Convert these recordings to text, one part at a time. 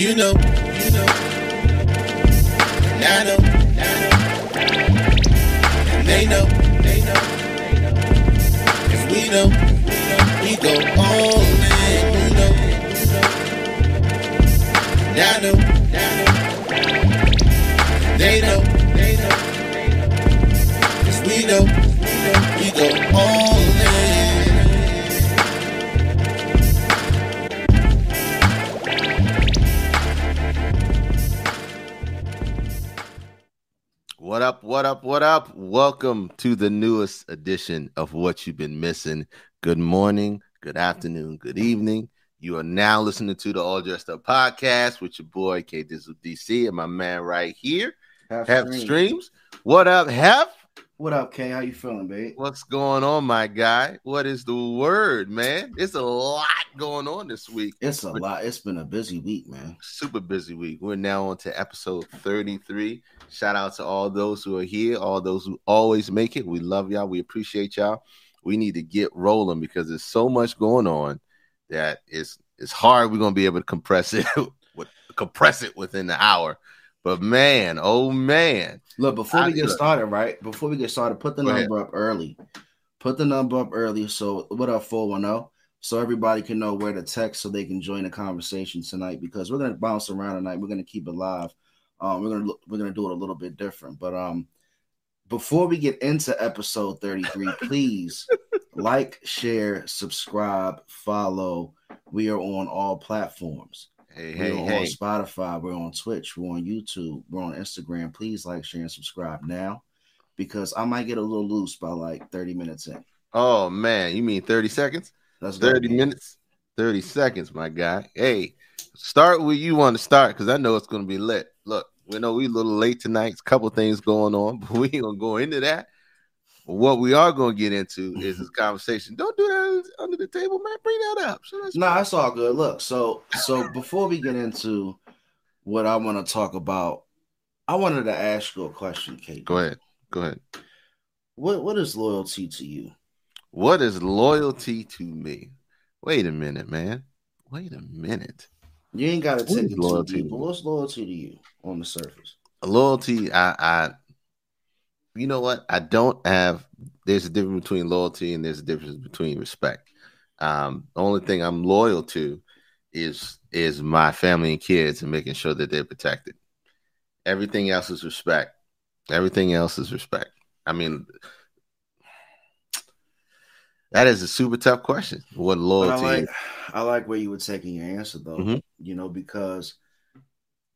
You know, you know. And I know. And they know, they know. Cause we know, we go all in. You know, and I know. Up, what up, what up? Welcome to the newest edition of What You've Been Missing. Good morning, good afternoon, good evening. You are now listening to the All Dressed Up podcast with your boy K Dizzle DC and my man right here, Half stream. Streams. What up, Hef? What up, K? How you feeling, babe? What's going on, my guy? What is the word, man? It's a lot going on this week. It's a lot. It's been a busy week, man. super busy week. We're now on to episode 33. Shout out to all those who are here, all those who always make it. We love y'all. We appreciate y'all. We need to get rolling because there's so much going on that it's it's hard. We're gonna be able to compress it with compress it within the hour. But man, oh man. Look, before I- we get look. started, right? Before we get started, put the Go number up early. Put the number up early. So what up, 410? So everybody can know where to text so they can join the conversation tonight because we're gonna bounce around tonight. We're gonna keep it live. Um, we're gonna we're gonna do it a little bit different. But um before we get into episode 33, please like, share, subscribe, follow. We are on all platforms. Hey, We're hey, on hey. Spotify. We're on Twitch. We're on YouTube. We're on Instagram. Please like, share, and subscribe now because I might get a little loose by like 30 minutes in. Oh man, you mean 30 seconds? Go. 30 minutes, 30 seconds, my guy. Hey, start where you want to start because I know it's going to be lit. Look, we know we a little late tonight. A couple things going on, but we ain't going to go into that. But what we are going to get into is this conversation. Don't do that under the table, man. Bring that up. So No, that's all good. Look, so so before we get into what I want to talk about, I wanted to ask you a question, Kate. Go ahead. Go ahead. What what is loyalty to you? What is loyalty to me? Wait a minute, man. Wait a minute. You ain't got to take it loyalty to what's loyalty to you on the surface? loyalty i i you know what i don't have there's a difference between loyalty and there's a difference between respect um the only thing i'm loyal to is is my family and kids and making sure that they're protected everything else is respect everything else is respect i mean that is a super tough question what But I loyalty like. I like where you were taking your answer though. Mhm. You know, because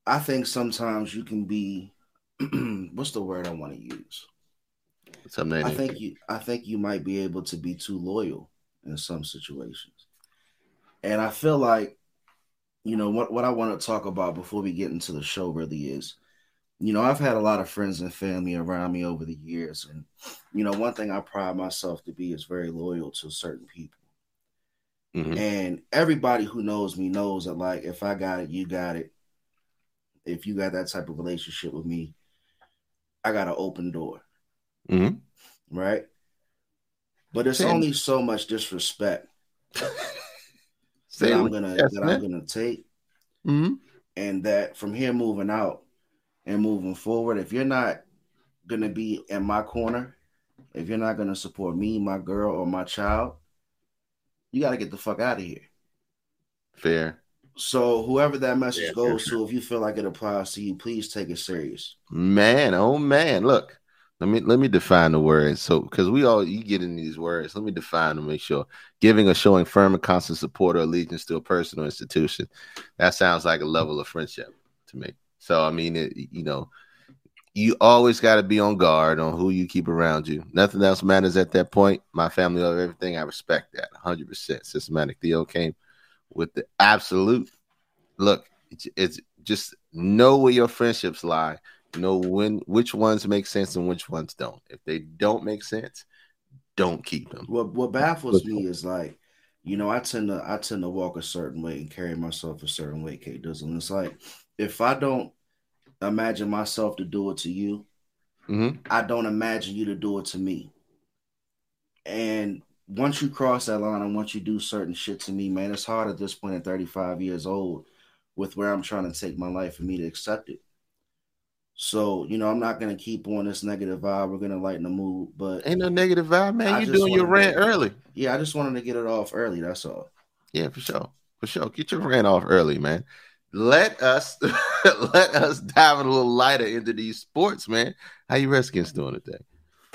I think sometimes you can be what's the word I want to use? something I think you I think you might be able to be too loyal in some situations. And I feel like, you know, what, what I want to talk about before we get into the show really is, you know, I've had a lot of friends and family around me over the years. And, you know, one thing I pride myself to be is very loyal to certain people. Mhm. And everybody who knows me knows that, like, if I got it, you got it. If you got that type of relationship with me, I got an open door, Mhm. right? But it's only so much disrespect Say that I'm gonna yes, that man. I'm gonna take, Mhm. and that from here moving out and moving forward, if you're not gonna be in my corner, if you're not gonna support me, my girl, or my child, you gotta get the fuck out of here. fair So whoever that message Yeah, goes to, if you feel like it applies to you, please take it serious. Man, oh man, look. Let me let me define the words. So because we all you get in these words, let me define them, make sure. Giving or showing firm and constant support or allegiance to a person or institution. That sounds like a level of friendship to me. So I mean it, you know, you always got to be on guard on who you keep around you. Nothing else matters at that point. My family over everything. I respect that 100%. Systematic Theo came with the absolute look. It's, it's just know where your friendships lie know when which ones make sense and which ones don't. If they don't make sense, don't keep them. What what baffles me is like, you know, I tend to I tend to walk a certain way and carry myself a certain way, Kate does. And it's like if I don't imagine myself to do it to you, Mhm. I don't imagine you to do it to me. And once you cross that line and once you do certain shit to me, man, it's hard at this point at 35 years old with where I'm trying to take my life for me to accept it. So, you know, I'm not gonna keep on this negative vibe. We're gonna lighten the mood, but Ain't no negative vibe, man. You doing your rant early. yeah, I just wanted to get it off early. That's all. Yeah, for sure. For sure. Get your rant off early, man. Let us let us dive a little lighter into these sports, man. How you Redskins doing today?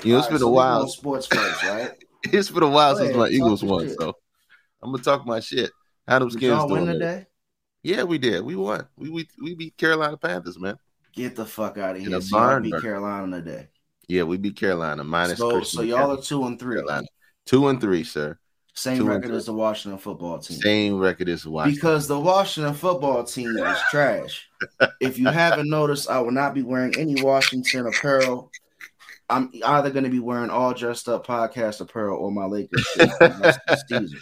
You know, it's All been a while. Sports first, right? It's been a while since my Eagles won, shit. so I'm gonna talk my shit. How them skins doing today? Yeah, we did. We won. We we, we beat Carolina Panthers, man. Get the fuck out of here. So y'all beat. Carolina today. Yeah, we beat Carolina minus. So, Christian so y'all are two and three. Carolina two and three, sir. Same Two record as the Washington football team. Same record as Washington. Because the Washington football team is trash. if you haven't noticed, I will not be wearing any Washington apparel. I'm either going to be wearing all dressed up podcast apparel or my Lakers shirt for the rest of the season.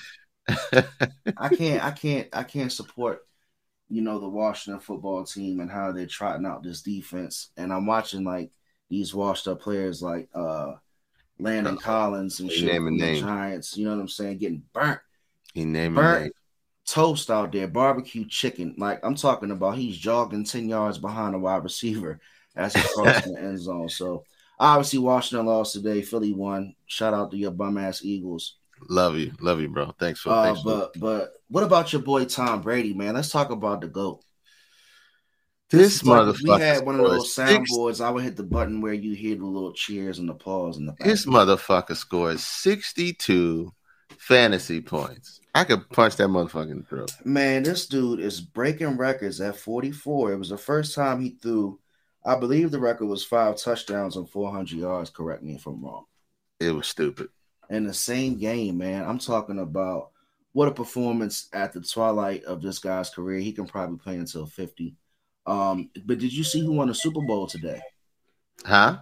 I can't, I can't, I can't support, you know, the Washington football team and how they're trotting out this defense. And I'm watching like these washed up players like uh Landon Collins and shit name the name. Giants. You know what I'm saying? Getting burnt he named Burnt. me. toast out there, barbecue chicken. Like I'm talking about, he's jogging ten yards behind a wide receiver as he crosses the end zone. So obviously, Washington lost today. Philly won. Shout out to your bum ass Eagles. Love you, love you, bro. Thanks for. Uh, thanks for but but what about your boy Tom Brady, man? Let's talk about the goat. this is like motherfucker. we had one of those soundboards. I would hit the button where you hear the little cheers and applause in the. This motherfucker scored 62 fantasy points. I could punch that motherfucker in the throat. Man, this dude is breaking records at 44. It was the first time he threw. I believe the record was five touchdowns and 400 yards. Correct me if I'm wrong. It was stupid. In the same game, man. I'm talking about what a performance at the twilight of this guy's career. He can probably play until 50. Um, but did you see who won the Super Bowl today? Huh?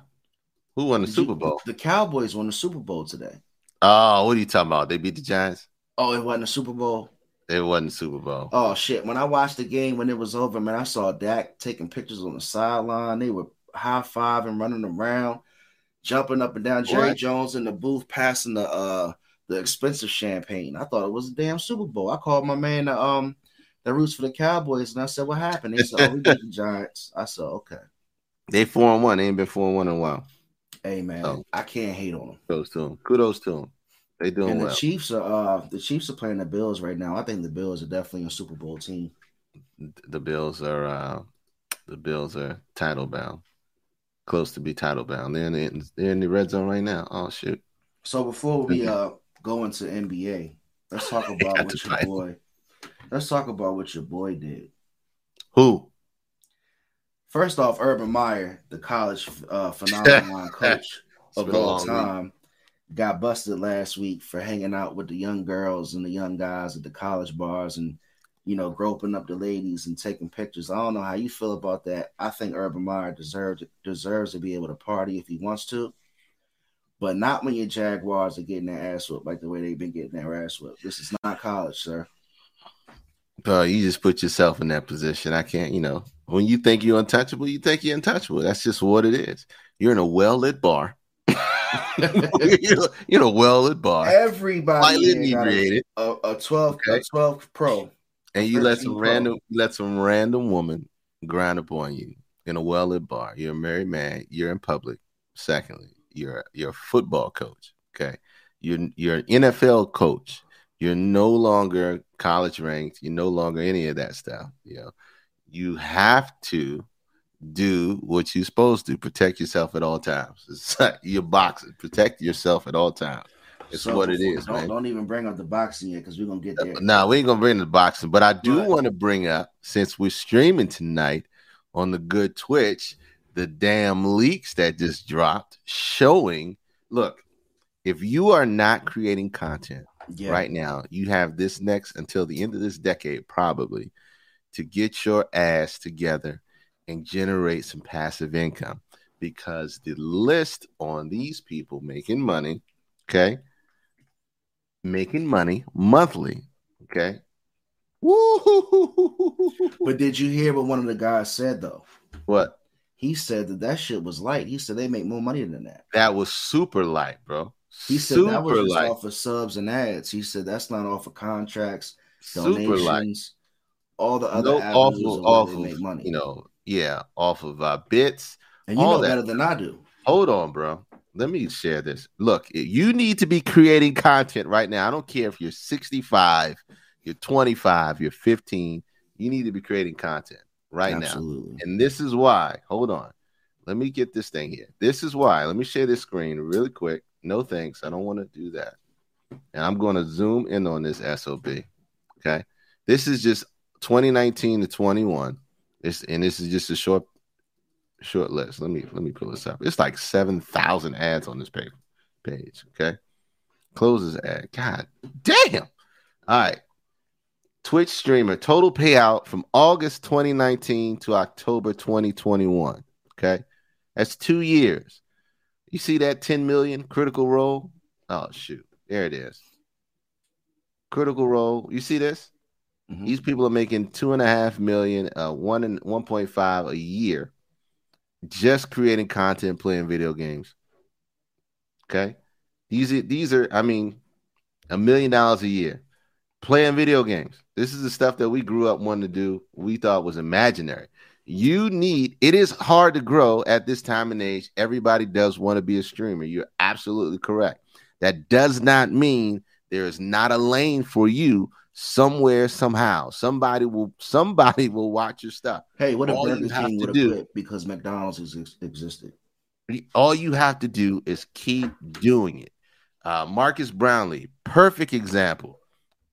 Who won the Did Super you- Bowl? The Cowboys won the Super Bowl today. Oh, what are you talking about? They beat the Giants? Oh, it wasn't a Super Bowl. It wasn't Super Bowl. Oh shit! When I watched the game when it was over, man, I saw Dak taking pictures on the sideline. They were high fiving, running around, jumping up and down. Jerry What? Jones in the booth passing the uh the expensive champagne. I thought it was a damn Super Bowl. I called my man the um the roots for the Cowboys and I said, "What happened?" He said, "Oh, we beat the Giants." I said, "Okay." They four and one. They ain't been four and one in a while. Hey man. I can't hate on them. Kudos to them. Kudos to them. They doing And the well. Chiefs are uh the Chiefs are playing the Bills right now. I think the Bills are definitely a Super Bowl team. the Bills are uh, the Bills are title bound, close to be title bound. They're in the they're in the red zone right now. Oh shoot! So before we uh go into NBA, let's talk about what your boy. Let's talk about what your boy did. Who? First off, Urban Meyer, the college uh, phenomenon coach of all week. time, got busted last week for hanging out with the young girls and the young guys at the college bars and you know groping up the ladies and taking pictures. I don't know how you feel about that. I think Urban Meyer deserves deserves to be able to party if he wants to. But not when your Jaguars are getting their ass whooped like the way they've been getting their ass whooped. This is not college, sir. Bro, you just put yourself in that position. I can't, you know, when you think you're untouchable, you think you're untouchable. That's just what it is. You're in a well lit bar. you're in a well lit bar, Everybody inebriated, a, a 12 Okay. a 12 pro. And you let some pro. random you let some random woman grind upon you in a well lit bar. You're a married man. You're in public. Secondly, you're you're a football coach. Okay, you're you're an NFL coach. You're no longer college ranked. You're no longer any of that stuff. You know, you have to do what you're supposed to. Protect yourself at all times. It's like you're boxing. Protect yourself at all times. It's So what it is, don't, man. Don't even bring up the boxing yet because we're gonna get there. No, we ain't gonna bring the boxing, but I do want to bring up since we're streaming tonight on the good Twitch, the damn leaks that just dropped showing. Look, if you are not creating content Yeah. right now, you have this next until the end of this decade, probably, to get your ass together and generate some passive income because the list on these people making money, okay, making money monthly, okay. But did you hear what one of the guys said though? What? He said that that shit was light. He said they make more money than that. That was super light, bro. He said super that was just light. off of subs and ads. He said that's not off of contracts, Super light. donations. all the other no off of of, off they of make money. you know, yeah, off of uh, bits. and you all know that. better than I do. Hold on, bro. Let me share this. Look, you need to be creating content right now. I don't care if you're 65, you're 25, you're 15. You need to be creating content right now. Absolutely. And this is why. Hold on. Let me get this thing here. This is why. Let me share this screen really quick. No thanks. I don't want to do that. And I'm going to zoom in on this SOB. Okay. This is just 2019 to 21. This and this is just a short short list. Let me let me pull this up. It's like 7,000 ads on this page. Page, okay? Close this ad. God damn. All right. Twitch streamer total payout from August 2019 to October 2021. Okay. That's two years. You see that 10 million critical role? Oh, shoot. There it is. Critical role. You see this? Mhm. These people are making two and a half million, uh, one and 1.5 a year just creating content, playing video games. Okay. These are, these are, I mean, a million dollars a year playing video games. This is the stuff that we grew up wanting to do. We thought was imaginary. You need it is hard to grow at this time and age. Everybody does want to be a streamer. You're absolutely correct. That does not mean there is not a lane for you somewhere, somehow. Somebody will somebody will watch your stuff. Hey, what if All you Burger have King would do- quit because McDonald's ex- existed? All you have to do is keep doing it. Uh, Marques Brownlee, perfect example.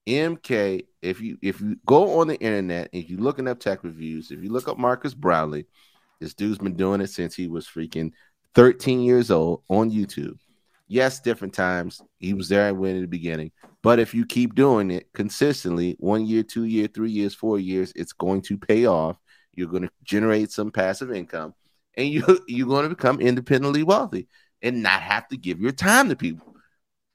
MK, if you if you go on the internet and you're looking up tech reviews, if you look up Marques Brownlee, this dude's been doing it since he was freaking 13 years old on YouTube. Yes, different times. He was there when in the beginning, but if you keep doing it consistently, one year, two year, three years, four years, it's going to pay off. You're going to generate some passive income, and you you're going to become independently wealthy and not have to give your time to people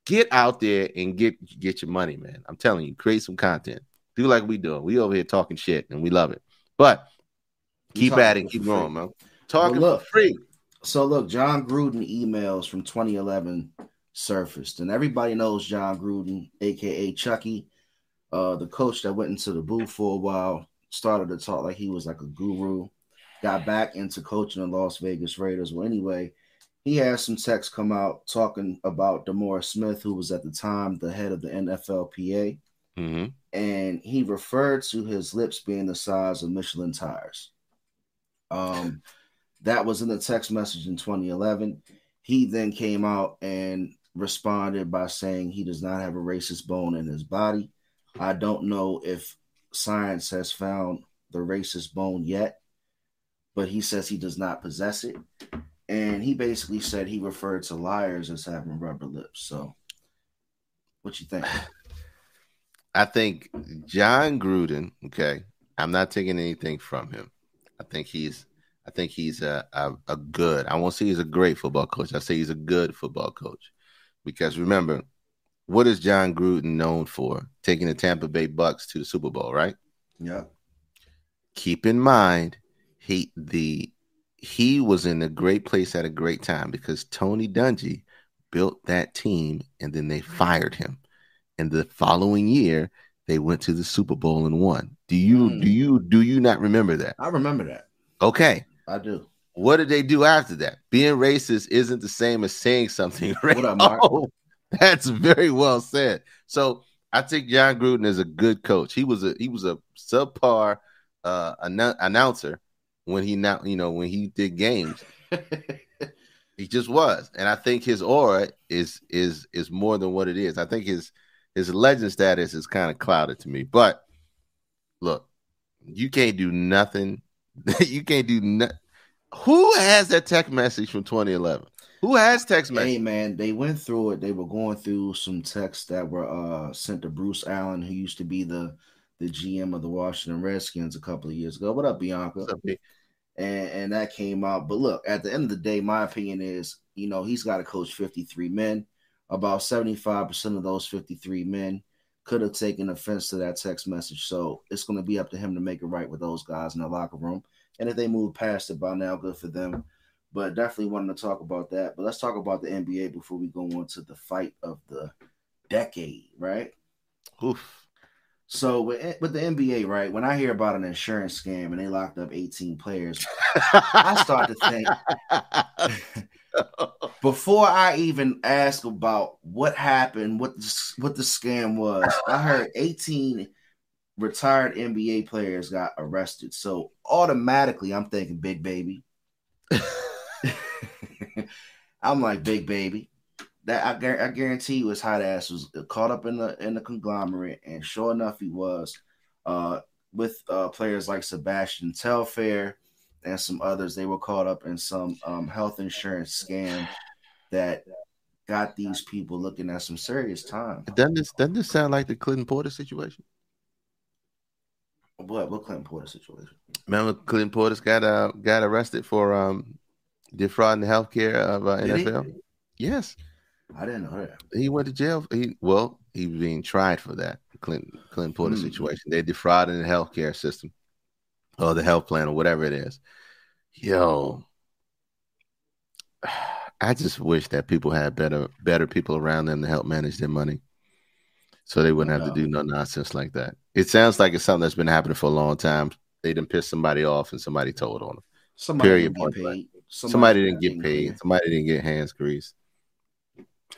get out there and get get your money, man. I'm telling you, create some content. Do like we do. We over here talking shit and we love it. But keep at it, keep going, man. Talking look, for free. So look, Jon Gruden emails from 2011 surfaced, and everybody knows Jon Gruden, aka Chucky, uh, the coach that went into the booth for a while, started to talk like he was like a guru, got back into coaching the Las Vegas Raiders. Well, anyway, he had some texts come out talking about DeMaurice Smith, who was at the time the head of the NFLPA, hmm and he referred to his lips being the size of Michelin tires. Um, that was in the text message in 2011. He then came out and responded by saying he does not have a racist bone in his body. I don't know if science has found the racist bone yet, but he says he does not possess it. And he basically said he referred to liars as having rubber lips. So, what you think? I think Jon Gruden, okay. I'm not taking anything from him. I think he's I think he's a, a, a good, I won't say he's a great football coach. I say he's a good football coach. Because remember, what is Jon Gruden known for? Taking the Tampa Bay Bucks to the Super Bowl, right? Yeah. keep in mind he the he was in a great place at a great time because Tony Dungy built that team and then they fired him. And the following year they went to the Super Bowl and won. Do you Hmm. do you do you not remember that? I remember that. Okay. I do. What did they do after that? Being racist isn't the same as saying something. Right? What up, Mark? Oh, that's very well said. So I think Jon Gruden is a good coach. He was a he was a subpar uh annou- announcer when he now you know when he did games. He just was, and I think his aura is is is more than what it is. I think his his legend status is kind of clouded to me. But look, you can't do nothing. you can't do nothing. Who has that text message from 2011? Who has text message? Hey man, they went through it. They were going through some texts that were uh sent to Bruce Allen, who used to be the the GM of the Washington Redskins a couple of years ago. What up, Bianca? What's up, and and that came out. But look, at the end of the day, my opinion is, you know, he's got to coach 53 men. About 75% of those 53 men could have taken offense to that text message. So it's going to be up to him to make it right with those guys in the locker room. And if they move past it by now, good for them. But definitely wanted to talk about that. But let's talk about the NBA before we go on to the fight of the decade, right? Oof. So with, with the NBA, right? When I hear about an insurance scam and they locked up 18 players, I start to think before I even ask about what happened, what the, what the scam was. I heard 18 retired NBA players got arrested. So automatically, I'm thinking big baby. I'm like big baby. That I, I guarantee you, his hot ass was caught up in the in the conglomerate, and sure enough, he was. Uh, with uh, players like Sebastian Telfair and some others, they were caught up in some um, health insurance scam that got these people looking at some serious time. Doesn't this doesn't this sound like the Clinton Portis situation? What what Clinton Portis situation? Remember Clinton Portis got uh got arrested for um defrauding the healthcare of uh, NFL. He? Yes, I didn't know that. He went to jail. He well, he was being tried for that Clinton Clinton Portis mm. situation. They defrauded the healthcare system or the health plan or whatever it is. Yo, I just wish that people had better better people around them to help manage their money so they wouldn't have to do no nonsense like that. It sounds like it's something that's been happening for a long time. They didn't piss somebody off and somebody told on them. Somebody Period. didn't. Somebody, somebody didn't get paid. paid. Somebody didn't get hands greased.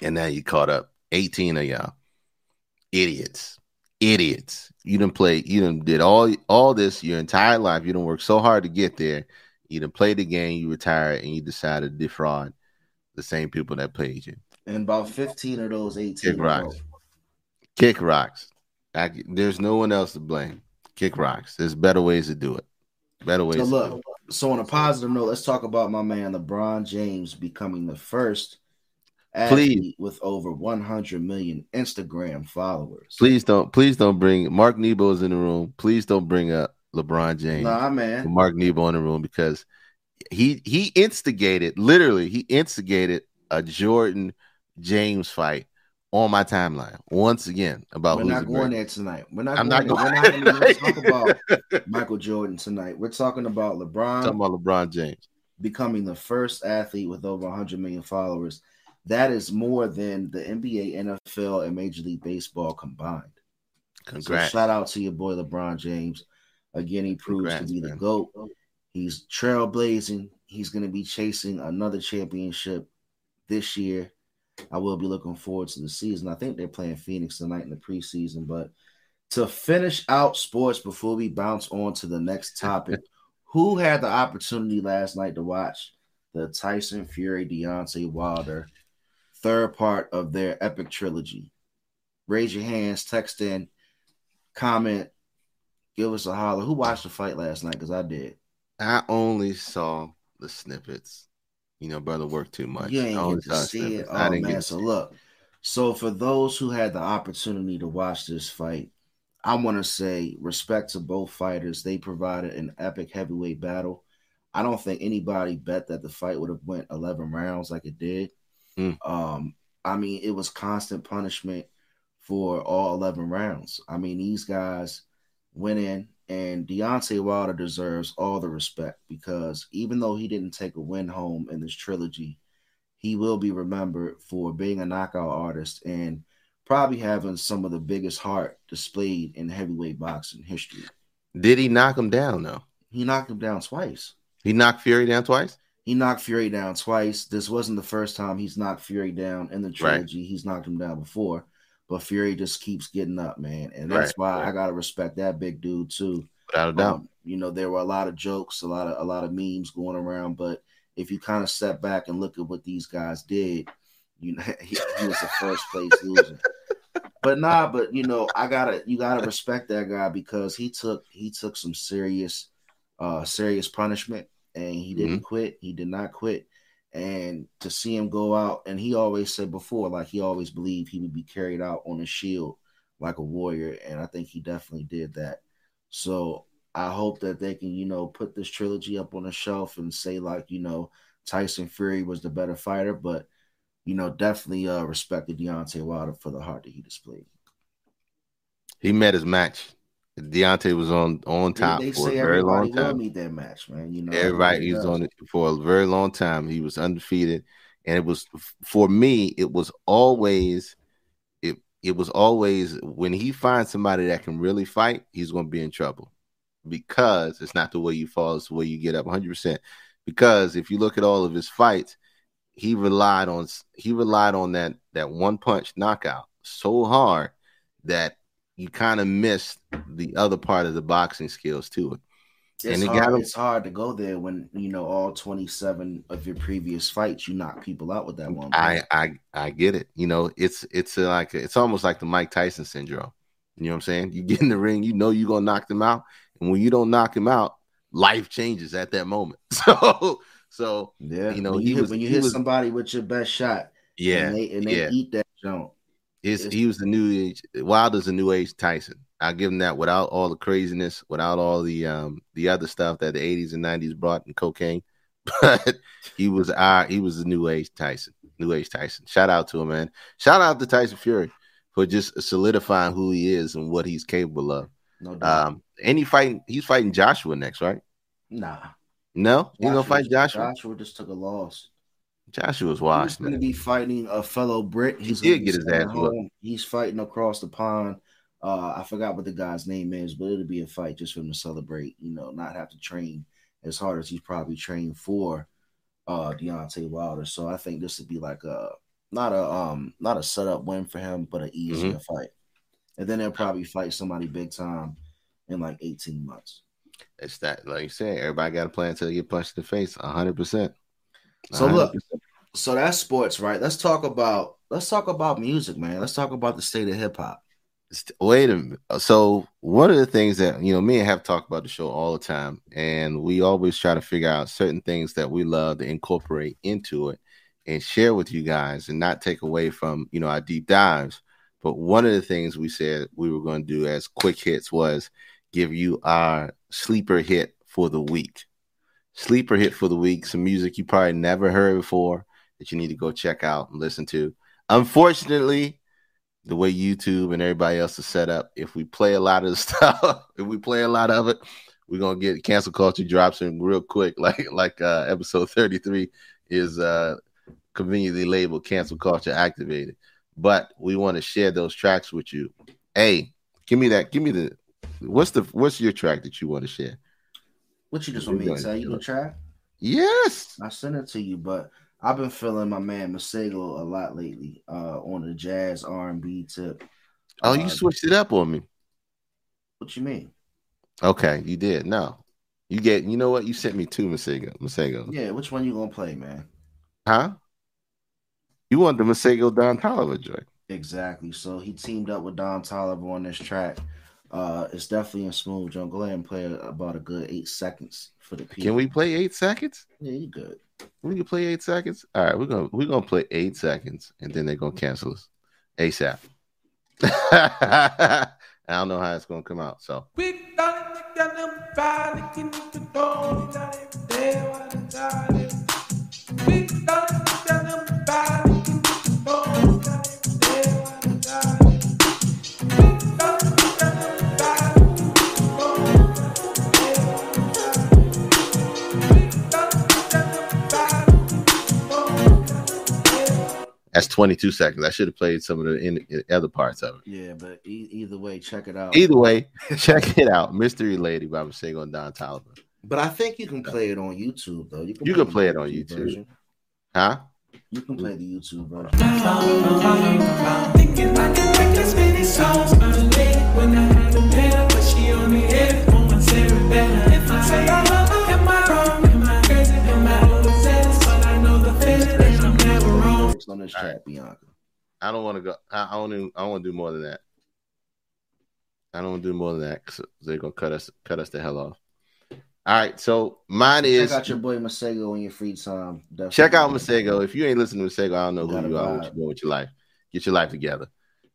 And now you caught up. 18 of y'all. Idiots. Idiots. You didn't play, you didn't did all all this your entire life. You didn't work so hard to get there. You didn't play the game, you retired, and you decided to defraud the same people that paid you. And about 15 of those 18 kick rocks. Kick rocks. I, there's no one else to blame. Kick rocks. There's better ways to do it. Better ways. So look. So on a positive note, let's talk about my man LeBron James becoming the first athlete with over 100 million Instagram followers. Please don't. Please don't bring Mark Nebo is in the room. Please don't bring up LeBron James. Nah, man. Mark Nebo in the room because he he instigated literally he instigated a Jordan James fight on my timeline once again about we're not going there tonight. We're not. I'm going not going. We're not going to talk about Michael Jordan tonight. We're talking about LeBron. Talking about LeBron James becoming the first athlete with over 100 million followers. That is more than the NBA, NFL, and Major League Baseball combined. Congrats! So shout out to your boy LeBron James. Again, he proves Congrats, to be man. the goat. He's trailblazing. He's going to be chasing another championship this year. I will be looking forward to the season. I think they're playing Phoenix tonight in the preseason. But to finish out sports before we bounce on to the next topic, who had the opportunity last night to watch the Tyson Fury Deontay Wilder third part of their epic trilogy? Raise your hands, text in, comment, give us a holler. Who watched the fight last night? Because I did. I only saw the snippets. You know, brother worked too much. Yeah, you ain't get to see it. Oh man, so look. So for those who had the opportunity to watch this fight, I want to say respect to both fighters. They provided an epic heavyweight battle. I don't think anybody bet that the fight would have went 11 rounds like it did. Mm. Um, I mean, it was constant punishment for all 11 rounds. I mean, these guys went in and Deontay Wilder deserves all the respect because even though he didn't take a win home in this trilogy, he will be remembered for being a knockout artist and probably having some of the biggest heart displayed in heavyweight boxing history. Did he knock him down though? He knocked him down twice. He knocked Fury down twice? He knocked Fury down twice. This wasn't the first time he's knocked Fury down in the trilogy. Right. He's knocked him down before but Fury just keeps getting up, man, and that's right, why right. I gotta respect that big dude too. Without a doubt, um, you know there were a lot of jokes, a lot of a lot of memes going around, but if you kind of step back and look at what these guys did, you know he, he was the first place loser. But nah, but you know I gotta you gotta respect that guy because he took he took some serious uh serious punishment and he didn't mm-hmm. quit. He did not quit and to see him go out and he always said before like he always believed he would be carried out on a shield like a warrior and i think he definitely did that so i hope that they can you know put this trilogy up on the shelf and say like you know tyson fury was the better fighter but you know definitely uh respected Deontay wilder for the heart that he displayed he met his match Deontay was on on top they, they for a very long time. Meet that match, man. You know, everybody he's on it for a very long time. He was undefeated, and it was for me. It was always it it was always when he finds somebody that can really fight, he's going to be in trouble because it's not the way you fall, it's the way you get up 100%. Because if you look at all of his fights, he relied on he relied on that that one punch knockout so hard that you kind of missed the other part of the boxing skills to it. It's, And it hard, it's hard to go there when you know all 27 of your previous fights you knock people out with that one. I I I get it. You know, it's it's like it's almost like the Mike Tyson syndrome. You know what I'm saying? You get in the ring, you know you're gonna knock them out, and when you don't knock him out, life changes at that moment. So so yeah, you know, when he you, hit, was- when you hit was- somebody with your best shot, yeah, and they, and they yeah. eat that junk. It's, It's- he was the new age. Wilder's the new age Tyson. I'll give him that without all the craziness, without all the um the other stuff that the 80s and 90s brought in cocaine. But he was our he was the new age Tyson. New age Tyson. Shout out to him, man. Shout out to Tyson Fury for just solidifying who he is and what he's capable of. No doubt. Um and he fighting he's fighting Joshua next, right? nah, No, he's gonna fight Joshua. Joshua just took a loss. Joshua's watching. He's going to be fighting a fellow Brit. He's did get his ass. He's fighting across the pond. Uh, I forgot what the guy's name is, but it'll be a fight just for him to celebrate. You know, not have to train as hard as he's probably trained for uh Deontay Wilder. So I think this would be like a not a um not a setup win for him, but an easier Mm-hmm. fight. And then they'll probably fight somebody big time in like 18 months. It's that like you said, everybody got a plan until they get punched in the face, hundred percent. So look, so that's sports, right? Let's talk about let's talk about music, man. Let's talk about the state of hip hop. Wait a minute. So one of the things that you know, me and have talked about the show all the time, and we always try to figure out certain things that we love to incorporate into it and share with you guys, and not take away from you know our deep dives. But one of the things we said we were going to do as quick hits was give you our sleeper hit for the week. Sleeper hit for the week, some music you probably never heard before that you need to go check out and listen to. Unfortunately, the way YouTube and everybody else is set up, if we play a lot of the stuff, if we play a lot of it, we're gonna get cancel culture drops in real quick, like like uh episode 33 is uh conveniently labeled cancel culture activated. But we want to share those tracks with you. Hey, give me that, give me the what's the what's your track that you want to share? What you just want me to tell you to try? Yes. I sent it to you, but I've been feeling my man Masego a lot lately, uh, on the jazz R and B tip. Oh, Uh, you switched it up on me. What you mean? Okay, you did. No. You get you know what? You sent me two Masego. Masego. Yeah, which one you gonna play, man? Huh? You want the Masego Don Toliver joint. Exactly. So he teamed up with Don Toliver on this track. Uh, it's definitely a smooth jump. Go ahead and play about a good eight seconds for the people. Can we play eight seconds? Yeah, you good. We can play eight seconds. All right, we're gonna we're gonna play eight seconds, and then they're gonna cancel us ASAP. I don't know how it's gonna come out. So that's 22 seconds. I should have played some of the in, in other parts of it. Yeah, but e- either way, check it out. Either way, check it out. Mystery Lady by Masego and Don Toliver. But I think you can play it on YouTube though. You can, You can play it on YouTube. version. Huh? You can play the YouTube version. Thinking Lyrics on this All track, Bianca. I don't want to go. I, I don't. Even, I don't want to do more than that. I don't want to do more than that because they're gonna cut us cut us the hell off. All right, so mine is Check out your boy Masego on your free time. Definitely. check out Masego. If you ain't listening to Masego, I don't know who you are. What you doing with your life? Get your life together.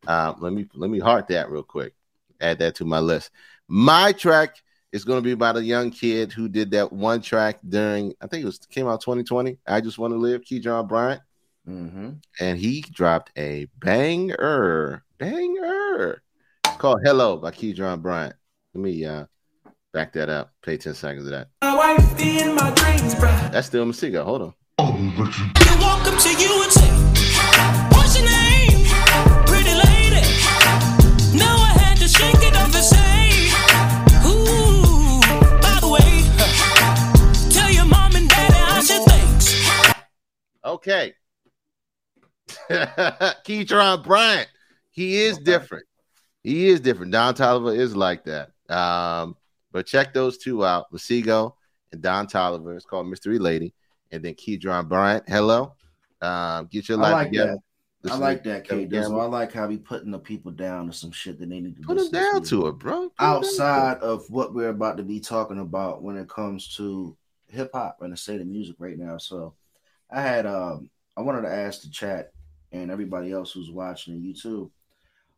Um, let me let me heart that real quick. Add that to my list. My track is going to be about a young kid who did that one track during I think it was came out 2020. I just want to live. Keedron Bryant. Mm-hmm. And he dropped a banger, banger called Hello by Keedron Bryant. Let me uh, back that up. Play 10 seconds of that. Dreams, That's still Masego. Hold on. Oh, walk up to you and say, What's your name? Pretty lady. I had to shake it off and say, Ooh, by the way, tell your mom and daddy I said thanks. Okay. Keedron Bryant. He is Okay. different. He is different. Don Toliver is like that. Um, but check those two out. Masego and Don Toliver. It's called Mystery Lady. And then Keedron Bryant. Hello. Um, get your I life like together. that. I like that, K. Dizzle. I like how he putting the people down to some shit that they need to Put listen down to it, bro. Put outside of what we're about to be talking about when it comes to hip hop and the state of music right now. So I had um I wanted to ask the chat and everybody else who's watching on YouTube.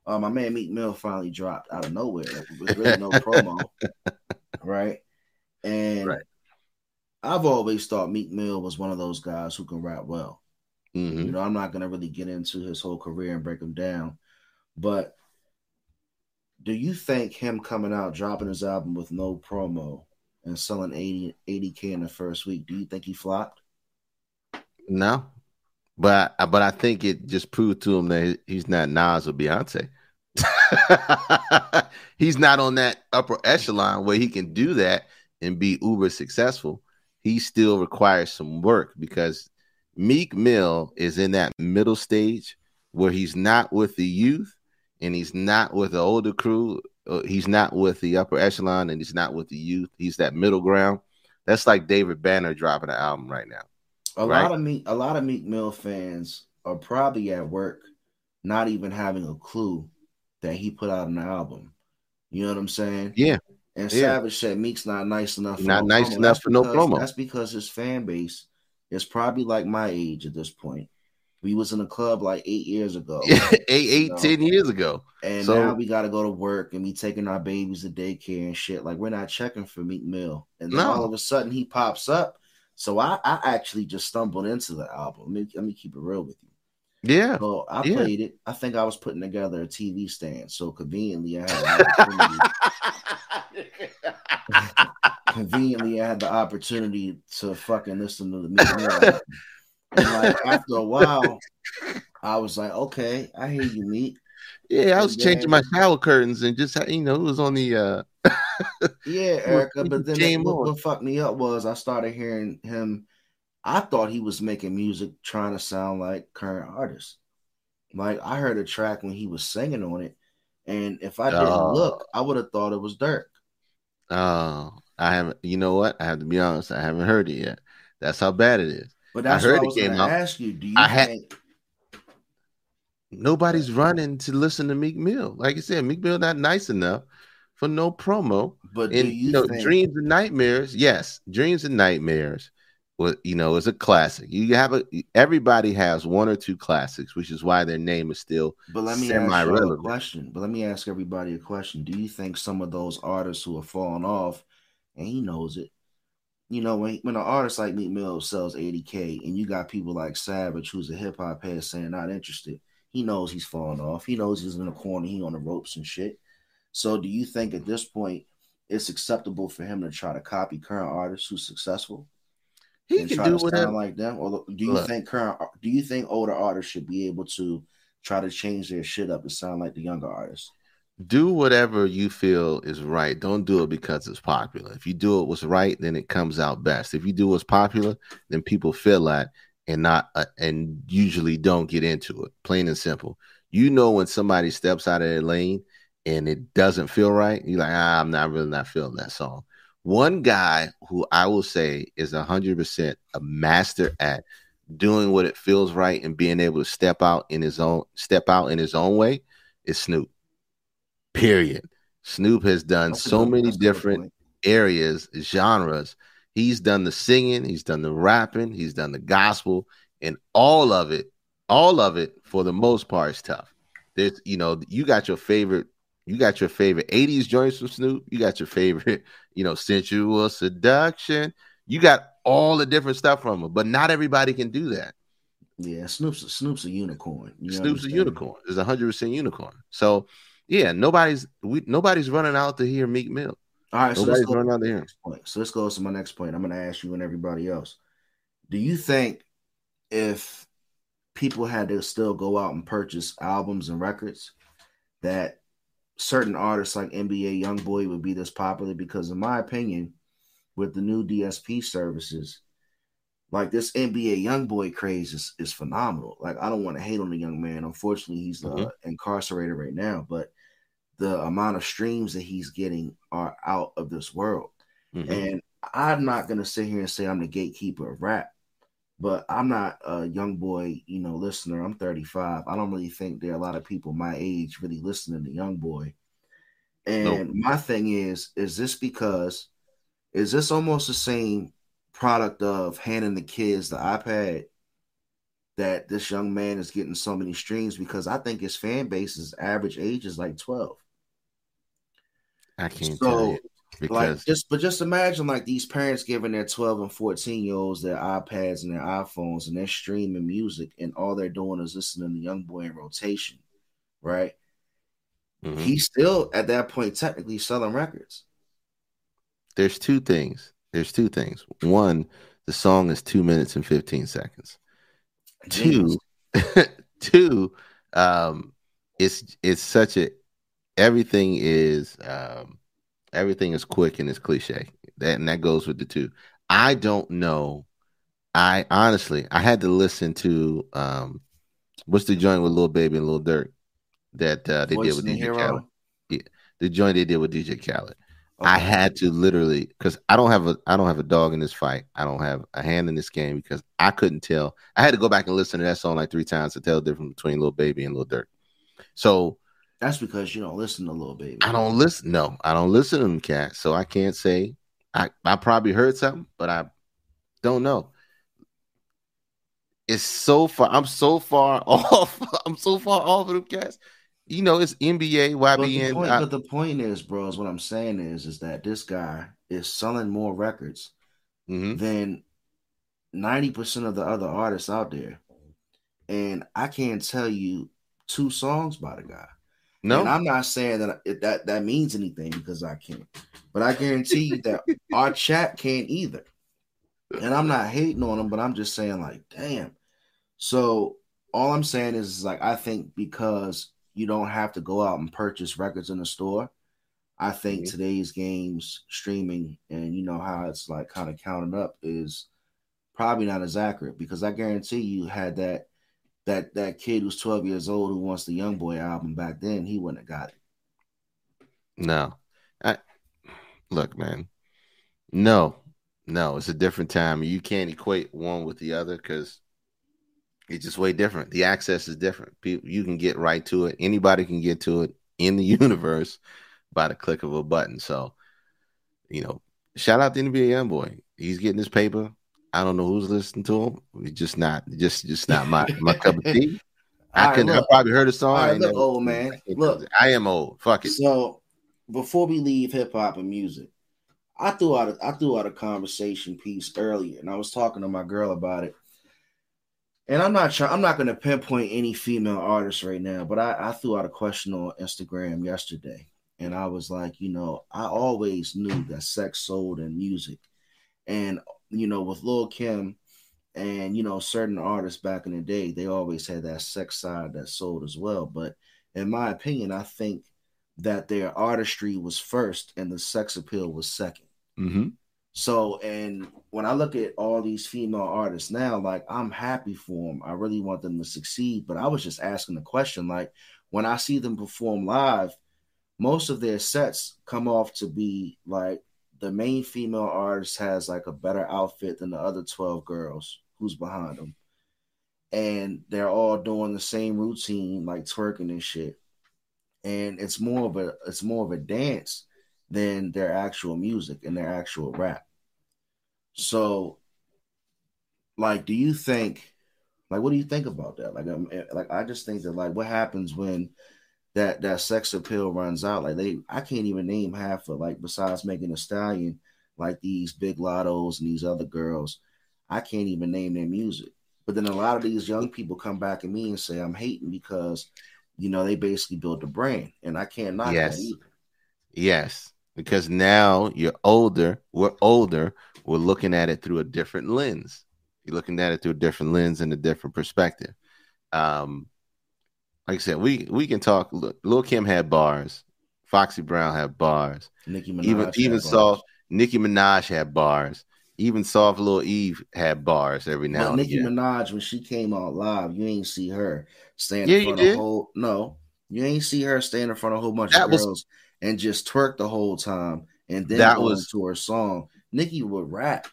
Uh, my man Meek Mill finally dropped out of nowhere. With really no promo. Right. And Right. I've always thought Meek Mill was one of those guys who can rap well. Mhm. You know, I'm not gonna really get into his whole career and break him down, but do you think him coming out dropping his album with no promo and selling 80 80k in the first week, do you think he flopped? No, but but I think it just proved to him that he's not Nas or Beyonce. he's not on that upper echelon where he can do that and be uber successful. He still requires some work because Meek Mill is in that middle stage where he's not with the youth and he's not with the older crew. uh, He's not with the upper echelon and he's not with the youth. He's that middle ground. That's like David Banner dropping an album right now. A Right. lot of Meek, a lot of Meek Mill fans are probably at work, not even having a clue that he put out an album. You know what I'm saying? Yeah. And Yeah. Savage said Meek's not nice enough. For Not no nice promo. enough That's for no because- promo. That's because his fan base is probably like my age at this point. We was in a club like eight years ago, eight, eight, No. ten years ago. and So- now we got to go to work and we taking our babies to daycare and shit. Like we're not checking for Meek Mill, and then No. all of a sudden he pops up. So I, I actually just stumbled into the album. Let me, let me keep it real with you. Yeah. So I Yeah. played it. I think I was putting together a TV stand. So conveniently, I had opportunity. conveniently, I had the opportunity to fucking listen to the album. And like after a while, I was like, okay, I hear you, Meek. yeah, I was changing my shower curtains and just you know it was on the uh Yeah, Erica. But then came what, what fucked me up was I started hearing him. I thought he was making music trying to sound like current artists. Like I heard a track when he was singing on it, and if I didn't Oh. look, I would have thought it was Durk. oh I haven't you know what? I have to be honest, I haven't heard it yet. That's how bad it is. But I heard what I it came out. ask you. Do you I had- think? Nobody's running to listen to Meek Mill. Like I said, Meek Mill not nice enough for no promo. But do And you, you know, think? Dreams and Nightmares, yes, Dreams and Nightmares was you know is a classic. You have a everybody has one or two classics, which is why their name is still But let me ask you a question. But let me ask everybody a question. Do you think some of those artists who are falling off, and he knows it, you know, when when an artist like Meek Mill sells 80K and you got people like Savage, who's a hip hop head, saying not interested, he knows he's falling off. He knows he's in the corner, he on the ropes and shit. So do you think at this point it's acceptable for him to try to copy current artists who's successful? he and can do to whatever. sound like them? Or do you Look. think current do you think older artists should be able to try to change their shit up to sound like the younger artists? do whatever you feel is right. Don't do it because it's popular. If you do it what's right, then it comes out best. If you do what's popular, then people feel that and not uh, and usually don't get into it. Plain and simple. You know when somebody steps out of their lane and it doesn't feel right, you're like, ah, I'm not really not feeling that song. One guy who I will say is hundred percent a master at doing what it feels right and being able to step out in his own step out in his own way is Snoop. Period. Snoop has done That's so good- many that's a good different areas, genres. He's done the singing, he's done the rapping, he's done the gospel, and all of it, all of it for the most part is tough. There's, you know, you got your favorite, you got your favorite 80s joints from Snoop, you got your favorite, you know, sensual seduction, you got all the different stuff from him, but not everybody can do that. Yeah, Snoop's a Snoop's a unicorn. You Snoop's a unicorn, is a hundred percent unicorn. So yeah, nobody's we nobody's running out to hear Meek Mill. All right, so let's Nobody's go running to out to hear next point. So let's go to my next point. I'm going to ask you and everybody else. Do you think if people had to still go out and purchase albums and records, that certain artists like NBA YoungBoy would be this popular? Because in my opinion, with the new DSP services, like this NBA young boy craze is, is phenomenal. Like I don't want to hate on the young man. Unfortunately, he's uh, Mhm. incarcerated right now, but the amount of streams that he's getting are out of this world. Mhm. And I'm not gonna sit here and say I'm the gatekeeper of rap, but I'm not a young boy, you know, listener. I'm 35. I don't really think there are a lot of people my age really listening to young boy. And my thing is, is this because is this almost the same product of handing the kids the iPad that this young man is getting so many streams because I think his fan base's average age is like 12. I can't So, because like just but just imagine like these parents giving their 12 and 14 year olds their iPads and their iPhones and they're streaming music and all they're doing is listening to young boy in rotation, right? Mhm. He's still at that point technically selling records. there's two things. There's two things. One, the song is two minutes and 15 seconds. Two, two, um, it's it's such a everything is um everything is quick and it's cliche. That and that goes with the two. I don't know. I honestly I had to listen to um what's the joint with Little Baby and Little Durk that uh, they Voice did with the DJ Hero. Khaled. The joint they did with DJ Khaled. I had to literally because I don't have a I don't have a dog in this fight. I don't have a hand in this game because I couldn't tell. I had to go back and listen to that song like three times to tell the difference between Little Baby and Little Durk. So That's because you don't listen to Lil Baby. I don't listen. No, I don't listen to them cats. So I can't say I I probably heard something, but I don't know. It's so far. I'm so far off. I'm so far off of them cats. You know, it's NBA, But the, point, I- but the point is, bros. what I'm saying is, is that this guy is selling more records Mhm. than 90% of the other artists out there. And I can't tell you two songs by the guy. No, And I'm not saying that it, that that means anything because I can't. But I guarantee you that our chat can't either. And I'm not hating on them, but I'm just saying, like, damn. So all I'm saying is, is like I think because you don't have to go out and purchase records in the store, I think Mhm. today's games streaming and you know how it's like kind of counted up is probably not as accurate because I guarantee you had that that that kid who's 12 years old who wants the Young Boy album back then, he wouldn't have got it. No. I look, man. No, no, it's a different time. You can't equate one with the other because it's just way different. The access is different. People, you can get right to it. Anybody can get to it in the universe by the click of a button. So, you know, shout out to NBA Youngboy. He's getting his paper. I don't know who's listening to him. It's just not, just, just not my my cup of tea. I right, couldn't. I probably heard a song. All I right, look, never- old man. I Look. I am old. Fuck it. So before we leave hip hop and music, I threw out a, I threw out a conversation piece earlier, and I was talking to my girl about it. And I'm not trying. I'm not going to pinpoint any female artist right now, but I, I threw out a question on Instagram yesterday, and I was like, you know, I always knew that sex sold in music, and you know, with Lil Kim, and you know, certain artists back in the day, they always had that sex side that sold as well. But in my opinion, I think that their artistry was first and the sex appeal was second. hmm So, and when I look at all these female artists now, like I'm happy for them. I really want them to succeed. But I was just asking the question, like when I see them perform live, most of their sets come off to be like the main female artist has like a better outfit than the other 12 girls who's behind them. And they're all doing the same routine, like twerking and shit. And it's more of a it's more of a dance than their actual music and their actual rap. So, like, do you think, like, what do you think about that? Like, um, eh, like I just think that, like, what happens when that that sex appeal runs out? Like, they, I can't even name half of like besides Megan Thee Stallion, like these Big Lattos and these other girls, I can't even name their music. But then a lot of these young people come back at me and say I'm hating because, you know, they basically built a brand, and I can't knock Yes. Yes, because now you're older. We're older. We're looking at it through a different lens. You're looking at it through a different lens and a different perspective. Um, like I said, we we can talk. Look, Lil Kim had bars. Foxy Brown had bars. Nicki Minaj, even had even bars. saw Nicki Minaj had bars. Even soft little Eve had bars every now But and Nicki again. Minaj, when she came out live, you ain't see her stand Yeah, in front of did. a whole no, you ain't see her stand in front of a whole bunch That of was- girls and just twerk the whole time and then That go was- into her song. Nicki would rap.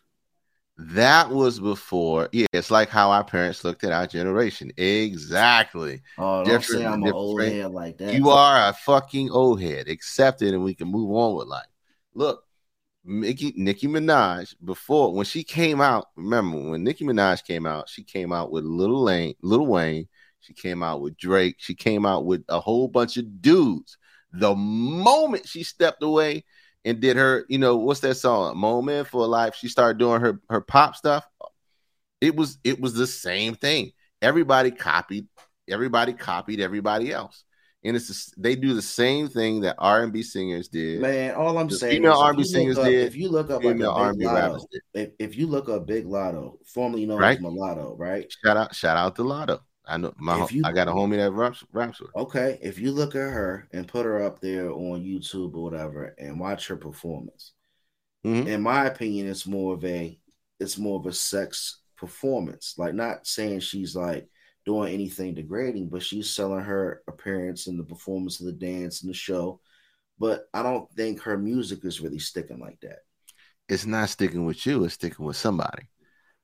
That was before. Yeah, it's like how our parents looked at our generation. Exactly. Oh, don't say I'm an old head like that. You are a fucking old head. Accept it, and we can move on with life. Look, Nicki Nicki Minaj before when she came out. Remember when Nicki Minaj came out? She came out with Little Lane, Little Wayne. She came out with Drake. She came out with a whole bunch of dudes. The moment she stepped away and did her, you know, what's that song? Moment for Life. She started doing her her pop stuff. It was it was the same thing. Everybody copied. Everybody copied everybody else and it's the- they do the same thing that R and B singers did. Man, all I'm The saying female is R&B singers up- did, If you look up like female a R and big B lotto, rappers did. if, if you look up Big Latto, formerly known Right. as Mulatto, right? Shout out, shout out to Latto. I know my you- I got a homie that raps raps with. her. Okay, if you look at her and put her up there on YouTube or whatever and watch her performance, Mhm. in my opinion, it's more of a it's more of a sex performance. Like not saying she's like doing anything degrading, but she's selling her appearance and the performance of the dance and the show. But I don't think her music is really sticking like that. It's not sticking with you. It's sticking with somebody.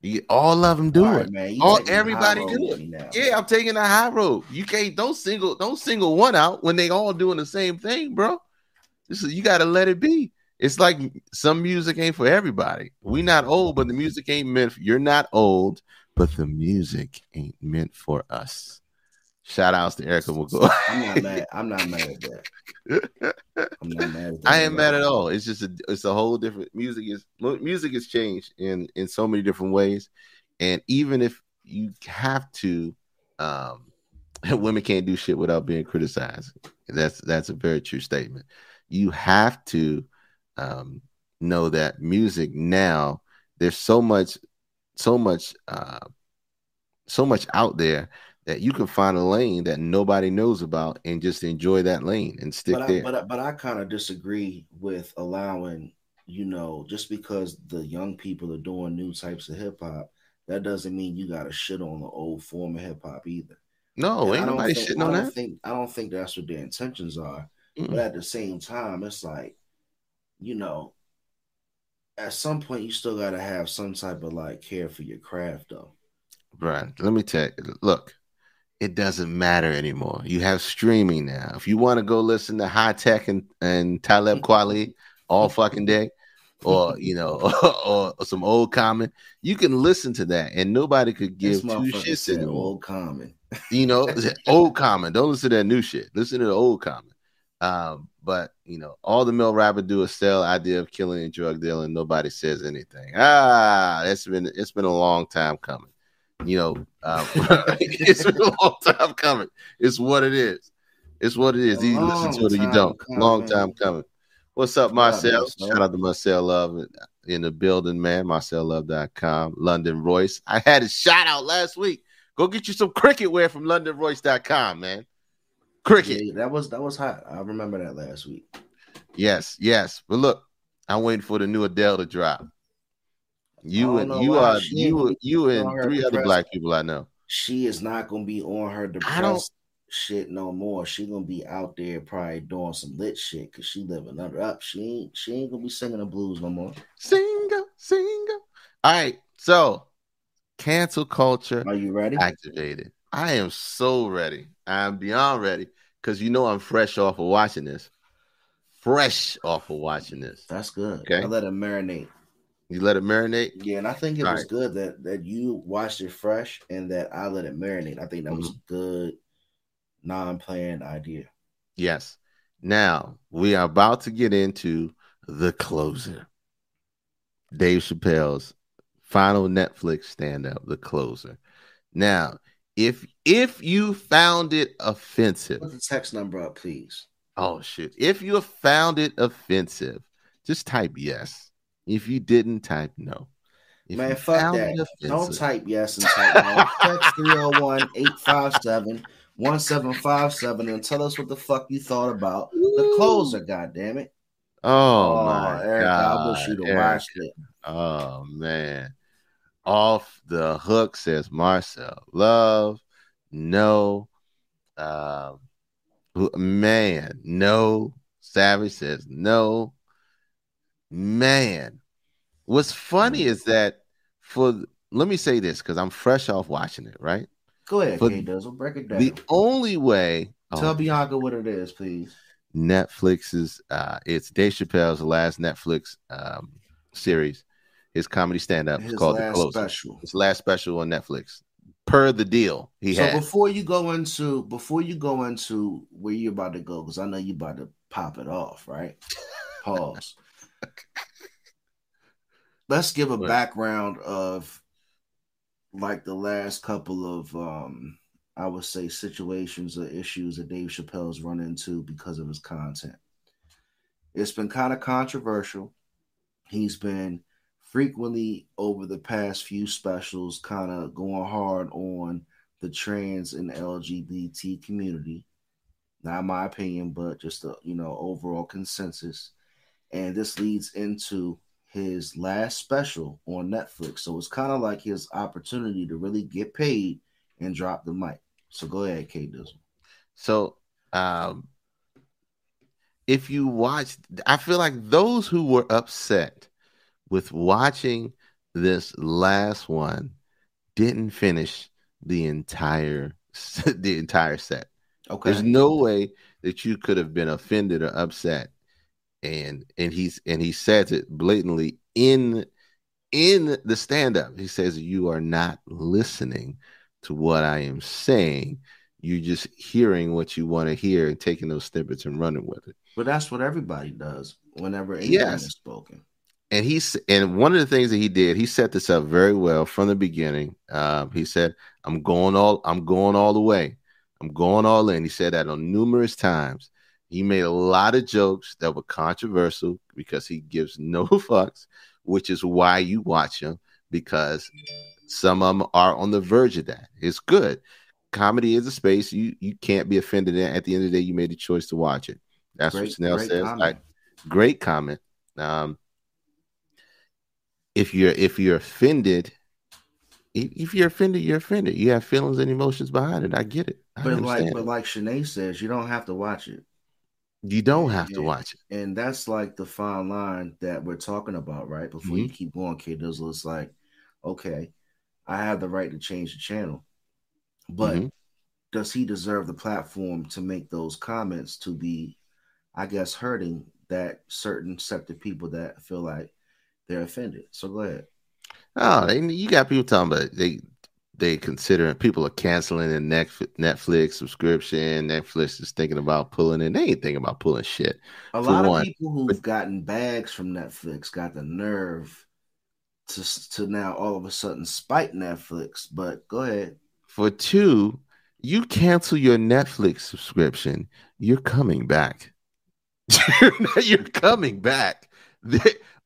You, all of them do All it. right, man. you All- taking the high everybody do it. now. Yeah, I'm taking the high road. You can't don't single don't single one out when they all doing the same thing, bro. This is you got to let it be. It's like some music ain't for everybody. We not old, but the music ain't meant. For, you're not old, but the music ain't meant for us. Shout outs to Erica McCoy. I'm not mad. I'm not mad at that. I'm not mad at that. I ain't mad at all. It's just a it's a whole different music is music has changed in in so many different ways, and even if you have to, um, women can't do shit without being criticized. That's that's a very true statement. You have to um, know that music now there's so much so much uh, so much out there that you can find a lane that nobody knows about and just enjoy that lane and stick but I, there. but I, but I kind of disagree with allowing you know just because the young people are doing new types of hip hop, that doesn't mean you got to shit on the old form of hip hop either. No, And ain't I don't nobody think- shitting I on don't that. Think, I don't think that's what their intentions are. Mm-mm. But at the same time, it's like, you know, at some point you still got to have some type of like care for your craft, though. Brian, let me tell you, look, it doesn't matter anymore. You have streaming now. If you want to go listen to Hi-Tek and, and Talib Kweli all fucking day, or you know, or, some old common, you can listen to that and nobody could give two shits anymore. old common. You know, old common. Don't listen to that new shit. Listen to the old common. Um, but you know, all the male rapper do is sell idea of killing and drug dealing. Nobody says anything. Ah, it's been it's been a long time coming. You know, um, it's a long time coming. It's what it is. It's what it is. You listen to it or you don't. time Long time coming. What's up, Marcel? Marcel? Shout out to Marcel Love in the building, man. MarcelLove.com. London Royce. I had a shout out last week. Go get you some cricket wear from LondonRoyce.com, man. Cricket. Yeah, that was that was hot. I remember that last week. Yes, yes. But look, I'm waiting for the new Adele to drop. You and you are She ain't gonna you you and three other black people I know. She is not gonna be on her depressed shit no more. She gonna be out there probably doing some lit shit because she living under up. She ain't she ain't gonna be singing the blues no more. Single, single. All right, so cancel culture Are you ready? activated. I am so ready. I'm beyond ready because you know I'm fresh off of watching this. Fresh off of watching this. That's good. Okay. I let it marinate. You let it marinate. Yeah, and I think it was Right. good that that you watched it fresh and that I let it marinate. I think that was Mm-hmm. good, non-planned idea. Yes. Now we are about to get into the closer. Dave Chappelle's final Netflix stand-up, The Closer. Now, if if you found it offensive, Put the text number up, please. oh shit. If you found it offensive, just type yes. If you didn't type no. If Man, fuck that. Don't type yes and type no. Text 301 857 1757 and tell us what the fuck you thought about the closer, God damn it. Oh, my Erica, god! I wish you'd have watched it. Oh man. Off the hook says Marcel. Love. No. Um man, no. Savage says no. Man. What's funny is that for let me say this because I'm fresh off watching it, right? Go ahead, For K Dizzle. Break it down. The only way Tell oh, Bianca what it is, please. Netflix's uh it's Dave Chappelle's last Netflix um series, his comedy stand-up. It's His called The last Closer. special. His last special on Netflix. Per the deal he so had. before you go into before you go into where you're about to go, because I know you're about to pop it off, right? Pause. Let's give a background of like the last couple of um I would say situations or issues that Dave Chappelle's run into because of his content. It's been kind of controversial. He's been frequently over the past few specials kind of going hard on the trans and LGBT community. Not my opinion, but just a you know overall consensus. And this leads into his last special on Netflix. So it's kind of like his opportunity to really get paid and drop the mic. So go ahead, K Dizzle. So, um, if you watch, I feel like those who were upset with watching this last one didn't finish the entire the entire set. Okay. There's no way that you could have been offended or upset, and and he's and he says it blatantly in in the stand up. He says you are not listening to what I am saying. You're just hearing what you want to hear and taking those snippets and running with it. but that's what everybody does whenever anything Yes. is spoken. And he's and one of the things that he did, he set this up very well from the beginning. Um, he said, "I'm going all, I'm going all the way. I'm going all in." He said that on numerous times. He made a lot of jokes that were controversial because he gives no fucks, which is why you watch him because some of them are on the verge of that. It's good. Comedy is a space you you can't be offended in. At the end of the day, you made a choice to watch it. That's what Great, Snell great says. comment. Great comment. Um, if you're if you're offended, if, if you're offended, you're offended. You have feelings and emotions behind it. I get it. I But understand. like, but like Shanae says, you don't have to watch it. You don't have to watch it. And that's like the fine line that we're talking about, right? Before you keep going, K Dizzle, it's like, okay, I have the right to change the channel. But Mhm. does he deserve the platform to make those comments to be, I guess, hurting that certain set of people that feel like they're offended? So go ahead. Oh, they, you got people talking about they they considering people are canceling their Netflix subscription. Netflix is thinking about pulling it. They ain't thinking about pulling shit. A lot one. of people who've gotten bags from Netflix got the nerve to to now all of a sudden spite Netflix. But go ahead. For two, you cancel your Netflix subscription, you're coming back. you're coming back.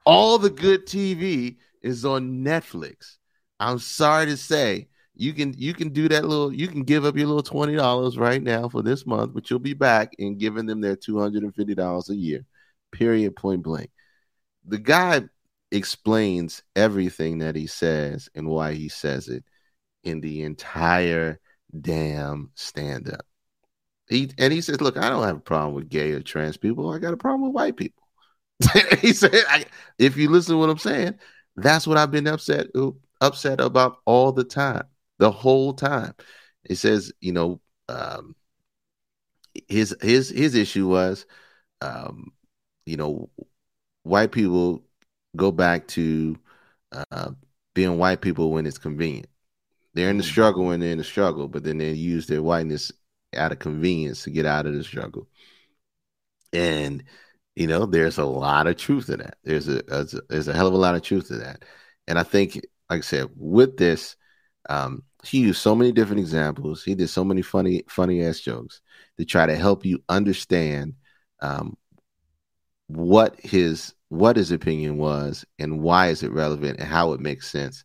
All the good TV is on Netflix. I'm sorry to say, you can you can do that little you can give up your little twenty dollars right now for this month, but you'll be back in giving them their two hundred and fifty dollars a year. Period. Point blank. The guy explains everything that he says and why he says it in the entire damn stand up. He and he says, "Look, I don't have a problem with gay or trans people. I got a problem with white people." he said, "If you listen to what I'm saying, that's what I've been upset upset about all the time, the whole time." It says, you know, um, his his his issue was, um, you know, white people go back to uh, being white people when it's convenient. They're in the Mhm. struggle when they're in the struggle, but then they use their whiteness out of convenience to get out of the struggle. And you know, there's a lot of truth to that. There's a, there's a there's a hell of a lot of truth to that. And I think, like I said, with this, um, he used so many different examples. He did so many funny funny ass jokes to try to help you understand um, what his what his opinion was and why is it relevant and how it makes sense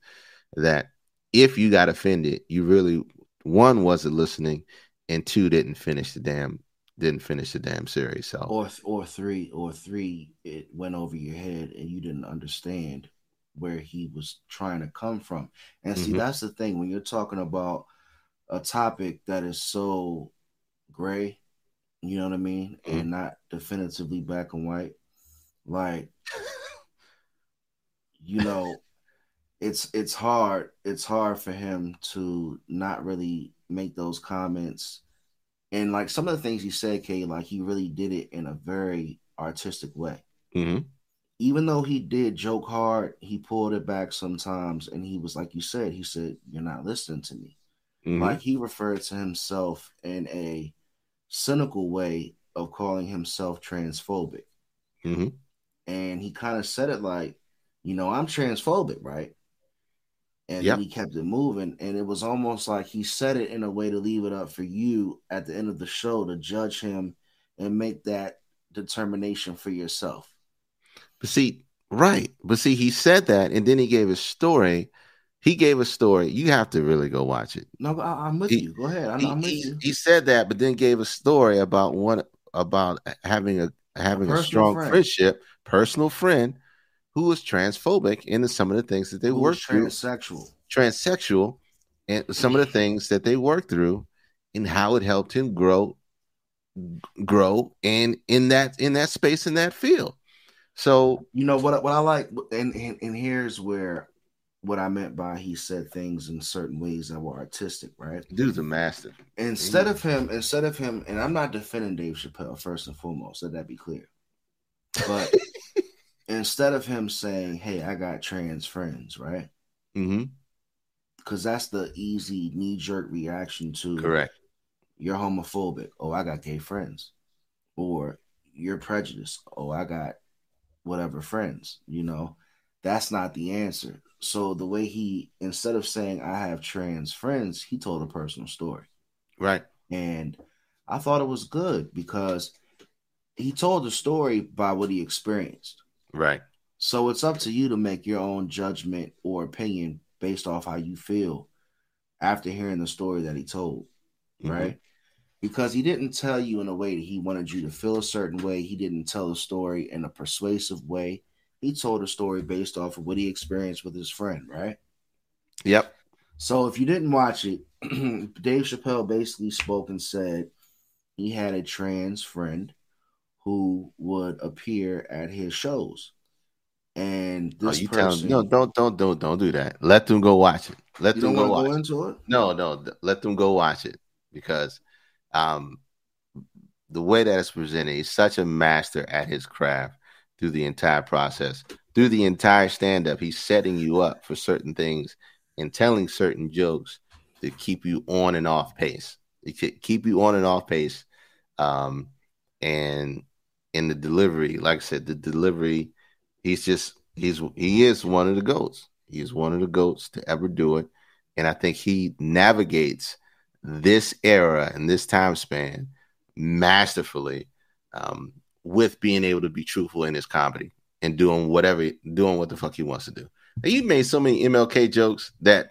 that if you got offended you really one wasn't listening and two didn't finish the damn didn't finish the damn series. So or or three or three it went over your head and you didn't understand where he was trying to come from and see Mhm. that's the thing when you're talking about a topic that is so gray you know what i mean Mhm. and not definitively black and white like you know it's it's hard it's hard for him to not really make those comments and like some of the things he said Kay, like he really did it in a very artistic way Mhm. Even though he did joke hard he pulled it back sometimes and he was like you said he said you're not listening to me Mhm. like he referred to himself in a cynical way of calling himself transphobic Mhm. and he kind of said it like, you know, I'm transphobic, right? And Yep. he kept it moving, and it was almost like he said it in a way to leave it up for you at the end of the show to judge him and make that determination for yourself. But see, right. But see, he said that and then he gave a story. He gave a story. You have to really go watch it. No, but I, am with He- you. Go ahead. I'm, he, I'm with he- you. he said that, but then gave a story about one about having a having a, personal strong friend. friendship, personal friend who was transphobic into some of the things that they Who worked through, transsexual. transsexual, and some of the things that they worked through, and how it helped him grow, grow, and in that in that space in that field. So You know what? What I like, and, and and here's where what I meant by he said things in certain ways that were artistic, right? dude's a master. instead of him, instead of him, and I'm not defending Dave Chappelle first and foremost, let that be clear. But instead of him saying, "Hey, I got trans friends," right? Mm-hmm. Because that's the easy knee jerk reaction to Correct. you're homophobic. Oh, I got gay friends, or you're prejudiced. Oh, I got whatever friends. You know, that's not the answer. So the way he, instead of saying I have trans friends, he told a personal story. Right. and I thought it was good because he told the story by what he experienced. Right. So it's up to you to make your own judgment or opinion based off how you feel after hearing the story that he told, Mhm. right? Because he didn't tell you in a way that he wanted you to feel a certain way. He didn't tell the story in a persuasive way. He told a story based off of what he experienced with his friend, right? Yep. So if you didn't watch it, Dave Chappelle basically spoke and said he had a trans friend who would appear at his shows. And Oh, this you person, them, no, don't, don't, don't, don't do that. Let them go watch it. Let them go watch. go into it? No, no, let them go watch it because, um, the way that it's presented, he's such a master at his craft through the entire process, through the entire stand up. He's setting you up for certain things and telling certain jokes to keep you on and off pace. It ke- keep you on and off pace. Um, and in the delivery, like I said, the delivery, he's just he's he is one of the goats. He's one of the goats to ever do it. And I think he navigates this era and this time span masterfully um, with being able to be truthful in his comedy and doing whatever, doing what the fuck he wants to do. He made so many MLK jokes that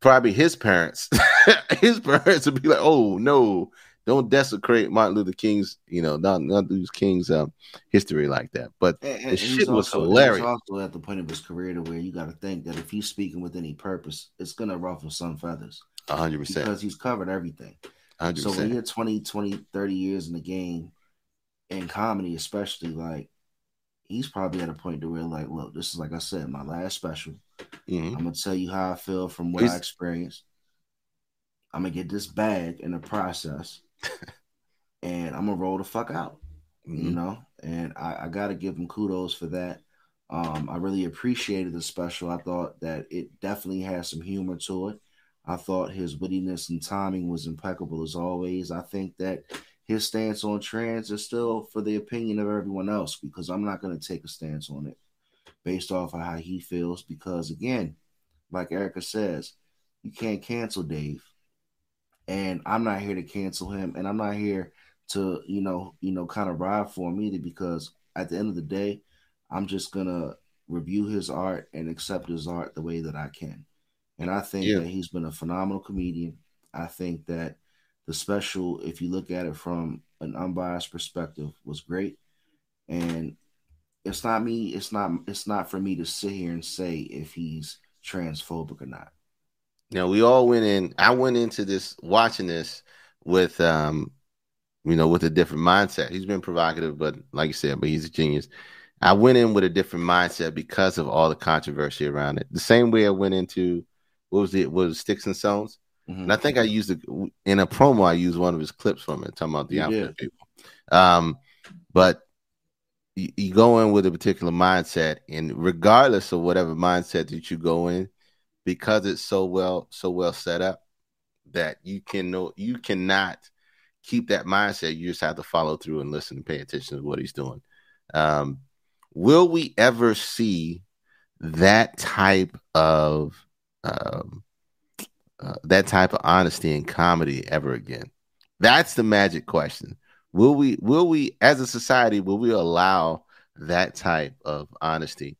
probably his parents, his parents would be like, "Oh no, don't desecrate Martin Luther King's, you know, not not Luther King's um, history like that." But And, the shit he's was also, hilarious. Also at the point of his career to where you got to think that if he's speaking with any purpose, it's going to ruffle some feathers hundred percent, because he's covered everything. hundred So when you're 20, 20, 30 years in the game, in comedy especially, like he's probably at a point to where like, look, this is like I said, my last special. Mhm. I'm gonna tell you how I feel from what I experienced. I'm gonna get this bag in the process, and I'm gonna roll the fuck out. You Mhm. know, and I, I gotta give him kudos for that. Um, I really appreciated the special. I thought that it definitely has some humor to it. I thought his wittiness and timing was impeccable as always. I think that his stance on trans is still for the opinion of everyone else because I'm not going to take a stance on it based off of how he feels. Because again, like Erica says, you can't cancel Dave, and I'm not here to cancel him, and I'm not here to you know you know kind of ride for him either because at the end of the day, I'm just gonna review his art and accept his art the way that I can. And I think Yeah. that he's been a phenomenal comedian. I think that The special, if you look at it from an unbiased perspective, was great. And it's not me, it's not it's not for me to sit here and say if he's transphobic or not. Now we all went in. I went into this watching this with um, you know, with a different mindset. He's been provocative, but like you said, but he's a genius. I went in with a different mindset because of all the controversy around it. The same way I went into what was it? Was it, Sticks and Stones? Mhm. And I think I used it in a promo. I used one of his clips from it, talking about the African people. Um, but you, you go in with a particular mindset, and regardless of whatever mindset that you go in, because it's so well so well set up that you can know you cannot keep that mindset. You just have to follow through and listen and pay attention to what he's doing. Um, will we ever see that type of um, uh, that type of honesty and comedy ever again? That's the magic question. Will we will we as a society will we allow that type of honesty?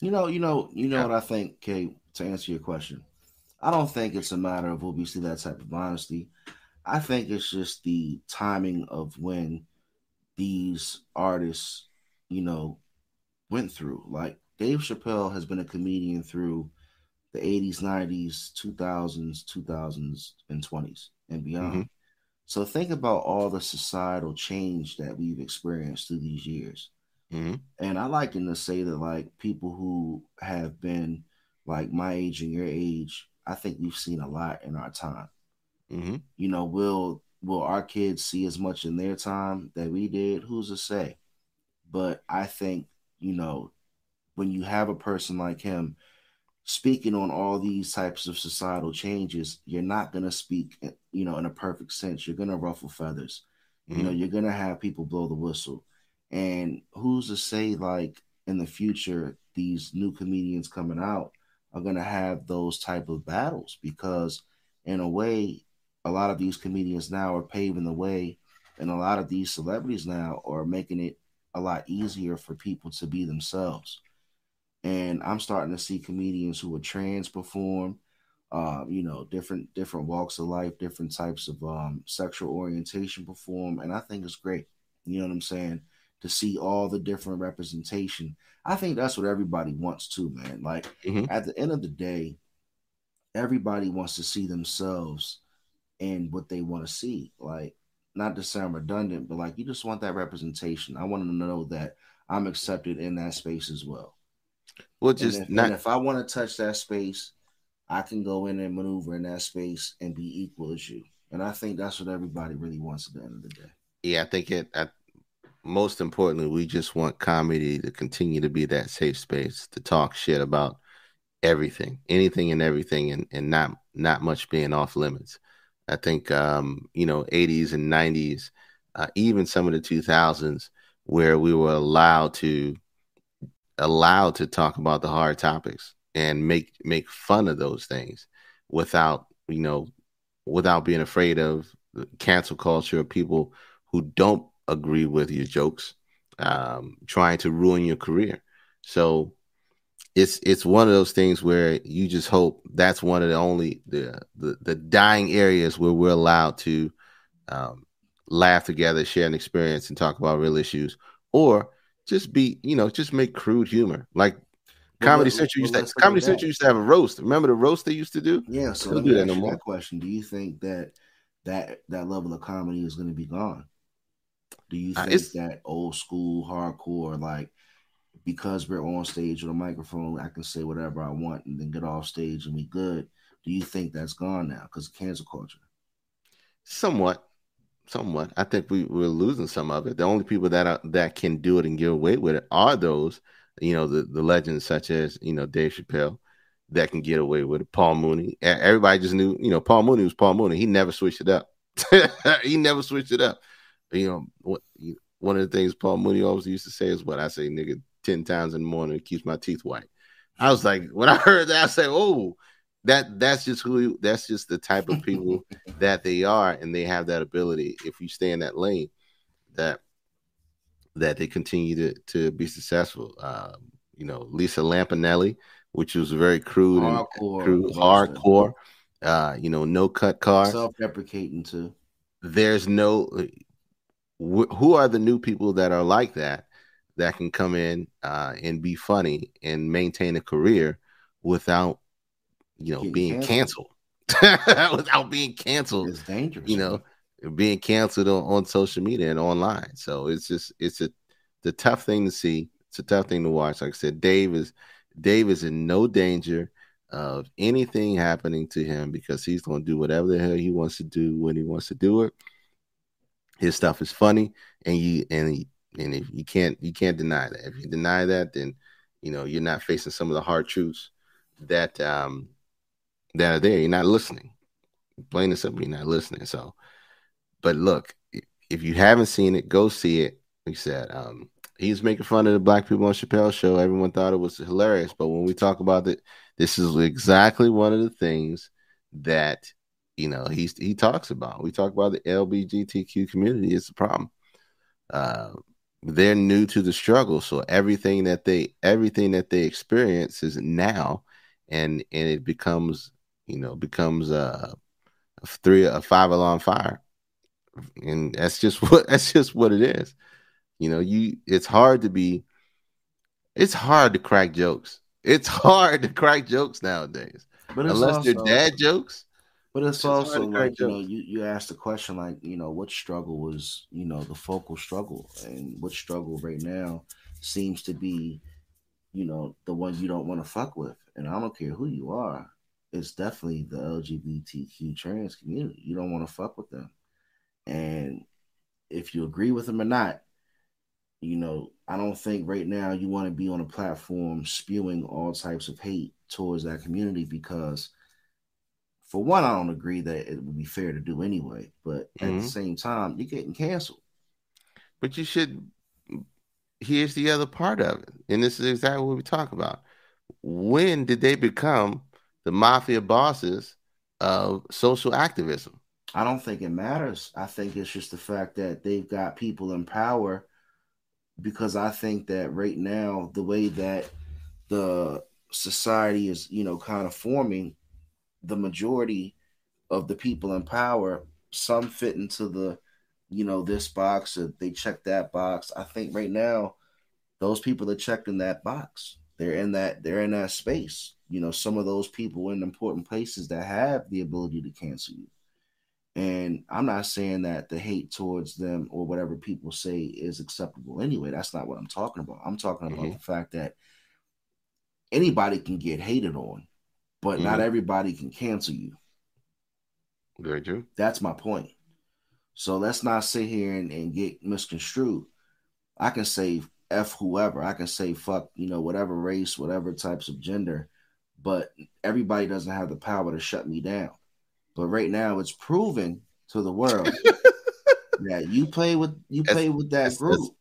You know, you know, you know what I think, Kay, to answer your question. I don't think it's a matter of will we see that type of honesty. I think it's just the timing of when these artists, you know, went through. Like Dave Chappelle has been a comedian through the 80s, 90s, 2000s, 2000s, and 20s and beyond. So think about all the societal change that we've experienced through these years. Mhm. And I like to say that like people who have been like my age and your age, I think we've seen a lot in our time. hmm You know, will will our kids see as much in their time that we did? Who's to say? But I think, you know, when you have a person like him speaking on all these types of societal changes, you're not going to speak, you know, in a perfect sense. You're going to ruffle feathers. You know, mm-hmm. you're going to have people blow the whistle. And who's to say, like, in the future, these new comedians coming out are going to have those type of battles? Because, in a way, a lot of these comedians now are paving the way, and a lot of these celebrities now are making it a lot easier for people to be themselves and I'm starting to see comedians who are trans perform, uh, you know, different different walks of life, different types of um, sexual orientation perform, and I think it's great. You know what I'm saying? To see all the different representation, I think that's what everybody wants too, man. Like Mhm. at the end of the day, everybody wants to see themselves and what they want to see. Like, not to sound redundant, but like you just want that representation. I want to know that I'm accepted in that space as well. Well, And just if, not. and if I want to touch that space, I can go in and maneuver in that space and be equal as you. And I think that's what everybody really wants at the end of the day. yeah, I think it. I, most importantly, we just want comedy to continue to be that safe space to talk shit about everything, anything and everything, and and not not much being off limits. I think um, you know, 80s and 90s, uh, even some of the 2000s, where we were allowed to allowed to talk about the hard topics and make make fun of those things without you know without being afraid of cancel culture of people who don't agree with your jokes um trying to ruin your career. So it's it's one of those things where you just hope that's one of the only the the, the dying areas where we're allowed to um, laugh together share an experience and talk about real issues or just be you know just make crude humor like comedy let- central used to comedy central used to have a roast remember the roast they used to do Yeah. So let do that no more. question. Do you think that that that level of comedy is going to be gone? Do you Uh, think it's- that old school hardcore, like because we're on stage with a microphone, I can say whatever I want and then get off stage and be good? Do you think that's gone now because of cancel culture? Somewhat, somewhat. I think we we're losing some of it. The only people that are, that can do it and get away with it are those, you know, the the legends such as you know Dave Chappelle that can get away with it. Paul Mooney. Everybody just knew, you know, Paul Mooney was Paul Mooney. He never switched it up. he never switched it up. You know, what one of the things Paul Mooney always used to say is what I say, nigga, ten times in the morning it keeps my teeth white. I was like, when I heard that, I said, oh, that that's just who that's just the type of people that they are and they have that ability if you stay in that lane that that they continue to to be successful um you know lisa lampanelli which was very crude and Hardcore, crude hardcore Uh, you know, no cut cars. Self-deprecating too. There's no wh- who are the new people that are like that that can come in uh, and be funny and maintain a career without you know being canceled. canceled. Without being canceled It's dangerous. you know being canceled on, on social media and online. So it's just it's a the tough thing to see. It's a tough thing to watch. Like i said dave is dave is in no danger of anything happening to him because he's going to do whatever the hell he wants to do when he wants to do it. His stuff is funny and you and he, and if you can't you can't deny that. If you deny that then you know you're not facing some of the hard truths that um that are there you're not listening plain and simple you're not listening so but look, if you haven't seen it, go see it. I said, um, he's making fun of the black people on Chappelle's show. Everyone thought it was hilarious, but when we talk about it, this is exactly one of the things that you know he's he talks about. We talk about the LBGTQ community. It's a problem. Uh, they're new to the struggle, so everything that they everything that they experience is now, and and it becomes you know becomes a, a three a five alarm fire and that's just what that's just what it is. You know, you it's hard to be it's hard to crack jokes. It's hard to crack jokes nowadays. but it's Unless also, they're dad jokes. But it's It's also like you know, you, you asked the question like, you know, what struggle was, you know, the focal struggle and what struggle right now seems to be, you know, the one you don't want to fuck with. And I don't care who you are, it's definitely the LGBTQ trans community. You don't want to fuck with them. And if you agree with them or not, you know, I don't think right now you want to be on a platform spewing all types of hate towards that community because for one, I don't agree that it would be fair to do anyway. But at Mhm. the same time, you're getting canceled. But you should here's the other part of it. And this is exactly what we talk about. When did they become the mafia bosses of social activism? I don't think it matters. I think it's just the fact that they've got people in power because I think that right now, the way that the society is, you know, kind of forming, the majority of the people in power, some fit into the, you know, this box or they check that box. I think right now, those people are checked in that box. They're in that, they're in that space. You know, some of those people in important places that have the ability to cancel you. And I'm not saying that the hate towards them or whatever people say is acceptable anyway. That's not what I'm talking about. I'm talking about Mhm. the fact that anybody can get hated on, but not Mhm. everybody can cancel you. Very true. That's my point. So let's not sit here and, and get misconstrued. I can say F whoever. I can say fuck, you know, whatever race, whatever types of gender, but everybody doesn't have the power to shut me down. But right now it's proven to the world that you play with you That's- play with that that's- that's- group,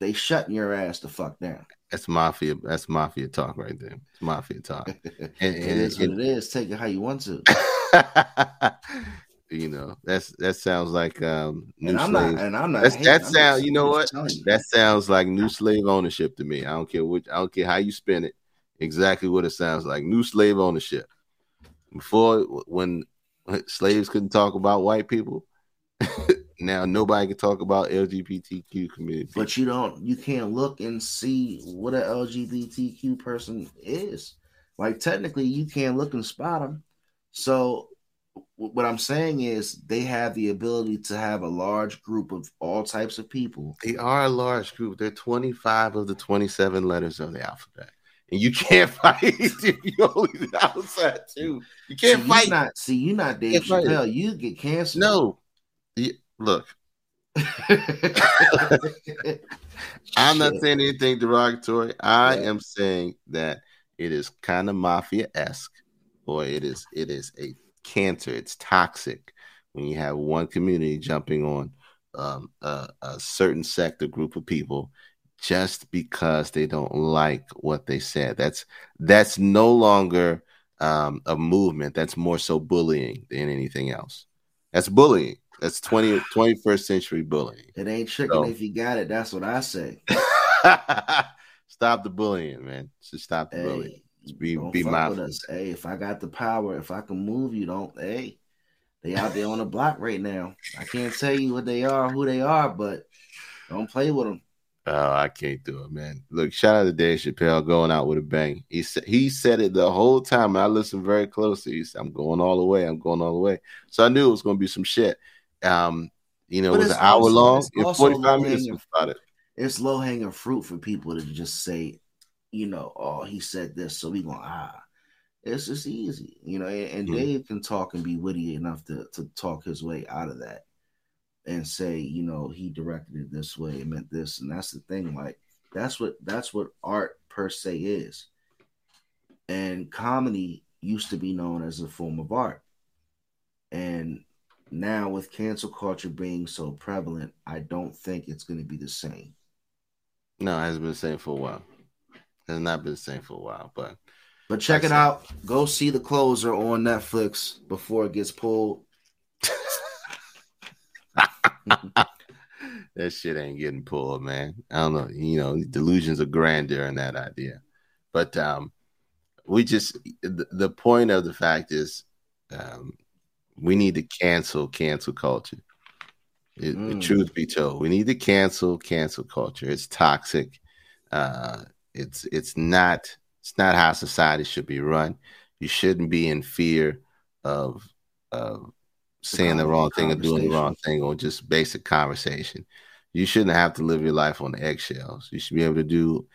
they shutting your ass the fuck down. That's mafia. That's mafia talk right there. It's mafia talk. it And, and is it- what it is. Take it how you want to. you know, that's that sounds like um new And I'm slave. not and I'm not That's, hating, that I'm sound. You know what? you. That sounds like new slave ownership to me. I don't care which. I don't care how you spin it. Exactly what it sounds like. New slave ownership. Before, when slaves couldn't talk about white people, now nobody can talk about LGBTQ community. but you don't you can't look and see what a lgbtq person is like technically you can't look and spot them so what i'm saying is they have the ability to have a large group of all types of people They are a large group. They're 25 of the 27 letters of the alphabet. And you can't fight if you only the outside too. You can't see, fight. you not see you not dave it. chappelle you get canceled no. You- look, I'm not saying anything derogatory. I Yeah. am saying that it is kind of mafia-esque, or it is it is a cancer. It's toxic when you have one community jumping on um, a, a certain sector group of people just because they don't like what they said. That's that's no longer um, a movement. That's more so bullying than anything else. That's bullying. That's 20, 21st century bullying. it ain't chicken So- if you got it that's what i say stop the bullying, man. Just stop the bullying. hey be Don't be fuck mindful. Hey, if I got the power, if I can move you, don't. Hey, they out there on the block right now. I can't tell you what they are, who they are, but don't play with them. Oh, I can't do it, man. Look, shout out to Dave Chappelle going out with a bang. He said he said it the whole time. And I listened very closely. He said, "I'm going all the way. I'm going all the way." So I knew it was going to be some shit. Um, you know, But it was an hour also- long. it's 45 minutes was about it. It's low hanging fruit for people to just say, you know, oh, he said this, so we going ah. It's just easy, you know. And, and Mhm. Dave can talk and be witty enough to to talk his way out of that, and say, you know, he directed it this way, it meant this, and that's the thing. Like that's what that's what art per se is. And comedy used to be known as a form of art, and now with cancel culture being so prevalent, I don't think it's going to be the same. No, it hasn't been the same for a while. It has not been the same for a while, but But check it out. Go see the closer on Netflix before it gets pulled. that shit ain't getting pulled, man. I don't know. You know, delusions of grandeur in that idea. But um we just the, the point of the fact is um we need to cancel cancel culture. It, the Mm. truth be told, we need to cancel cancel culture. It's toxic. Uh it's it's not it's not how society should be run. You shouldn't be in fear of of saying the wrong thing or doing the wrong thing or just basic conversation. You shouldn't have to live your life on eggshells. You should be able to do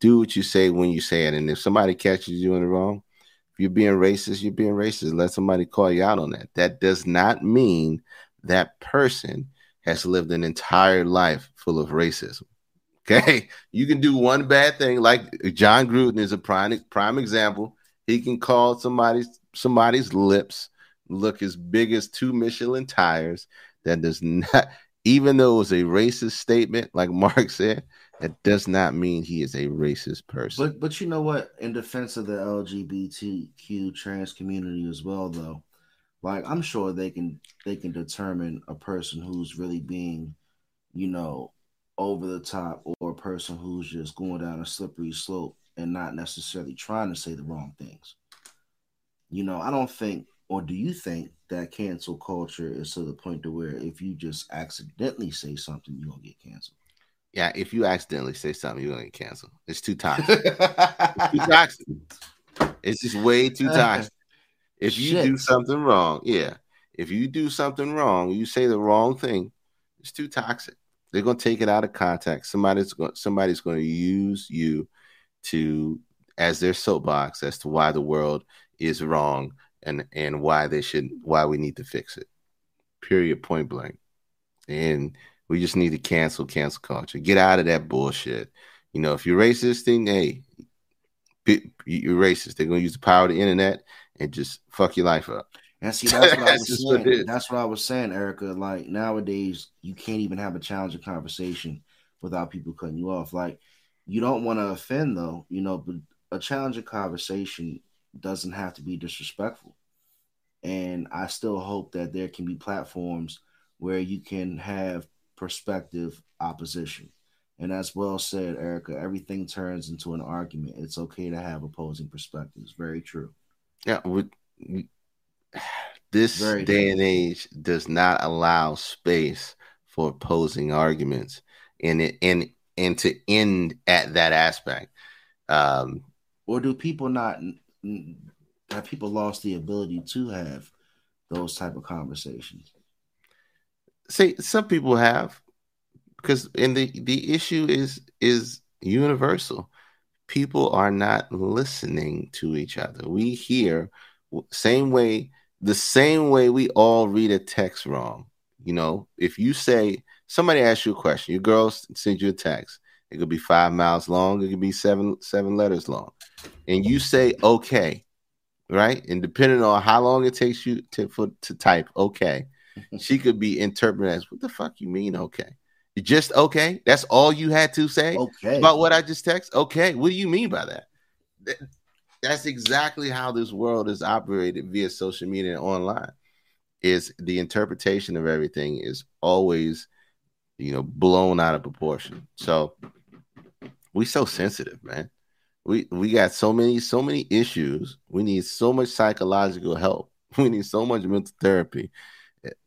do what you say when you say it. And if somebody catches you doing the wrong, if you're being racist, you're being racist. Let somebody call you out on that. That does not mean that person has lived an entire life full of racism. Okay, you can do one bad thing, like Jon Gruden is a prime prime example. He can call somebody's somebody's lips look as big as two Michelin tires. That does not, even though it was a racist statement, like Mark said, that does not mean he is a racist person. But but you know what? In defense of the LGBTQ trans community as well, though, like I'm sure they can they can determine a person who's really being, you know, over the top or a person who's just going down a slippery slope and not necessarily trying to say the wrong things. You know, I don't think, or do you think that cancel culture is to the point to where if you just accidentally say something, you're gonna get canceled? yeah, if you accidentally say something, you're gonna get canceled. It's too toxic. It's too toxic. It's just way too uh, toxic. If you do something wrong, yeah. If you do something wrong, you say the wrong thing, it's too toxic. They're gonna take it out of context. Somebody's going somebody's gonna use you to as their soapbox as to why the world is wrong and and why they should why we need to fix it. Period point blank. And we just need to cancel cancel culture. Get out of that bullshit. You know, if you're racist, then hey, you're racist. They're gonna use the power of the internet and just fuck your life up. And see, that's what I was what saying. That's what I was saying, Erica. Like nowadays, you can't even have a challenging conversation without people cutting you off. Like you don't want to offend, though, you know. But a challenging conversation doesn't have to be disrespectful. And I still hope that there can be platforms where you can have perspective opposition. And as well said, Erica, everything turns into an argument. It's okay to have opposing perspectives. Very true. Yeah, with this Very day true. and age does not allow space for opposing arguments and it and and to end at that aspect. Um, or do people not have people lost the ability to have those type of conversations see, some people have because and the the issue is is universal. People are not listening to each other. We hear same way the same way we all read a text wrong. You know, if you say somebody asks you a question, your girl sends you a text. It could be five miles long. It could be seven seven letters long, and you say okay, right? And depending on how long it takes you to for, to type okay, she could be interpreted as what the fuck you mean okay? Just okay? That's all you had to say okay about what I just text? Okay, what do you mean by that? That- That's exactly how this world is operated via social media and online. Is the interpretation of everything is always, you know, blown out of proportion. So we so sensitive, man. We we got so many so many issues. We need so much psychological help. We need so much mental therapy,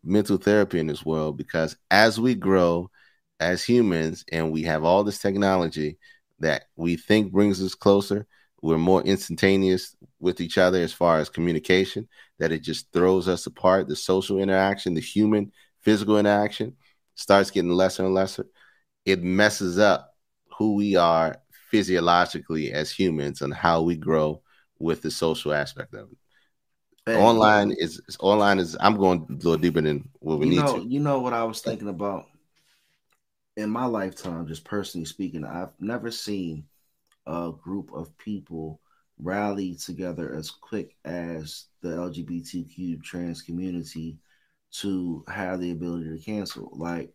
mental therapy in this world because as we grow as humans and we have all this technology that we think brings us closer, we're more instantaneous with each other as far as communication that it just throws us apart. The social interaction, the human physical interaction starts getting lesser and lesser. It messes up who we are physiologically as humans and how we grow with the social aspect of it. Hey, online is is- online is I'm going a little deeper than what we need know, to. you know what I was thinking about in my lifetime, just personally speaking, I've never seen a group of people rally together as quick as the LGBTQ trans community to have the ability to cancel. Like,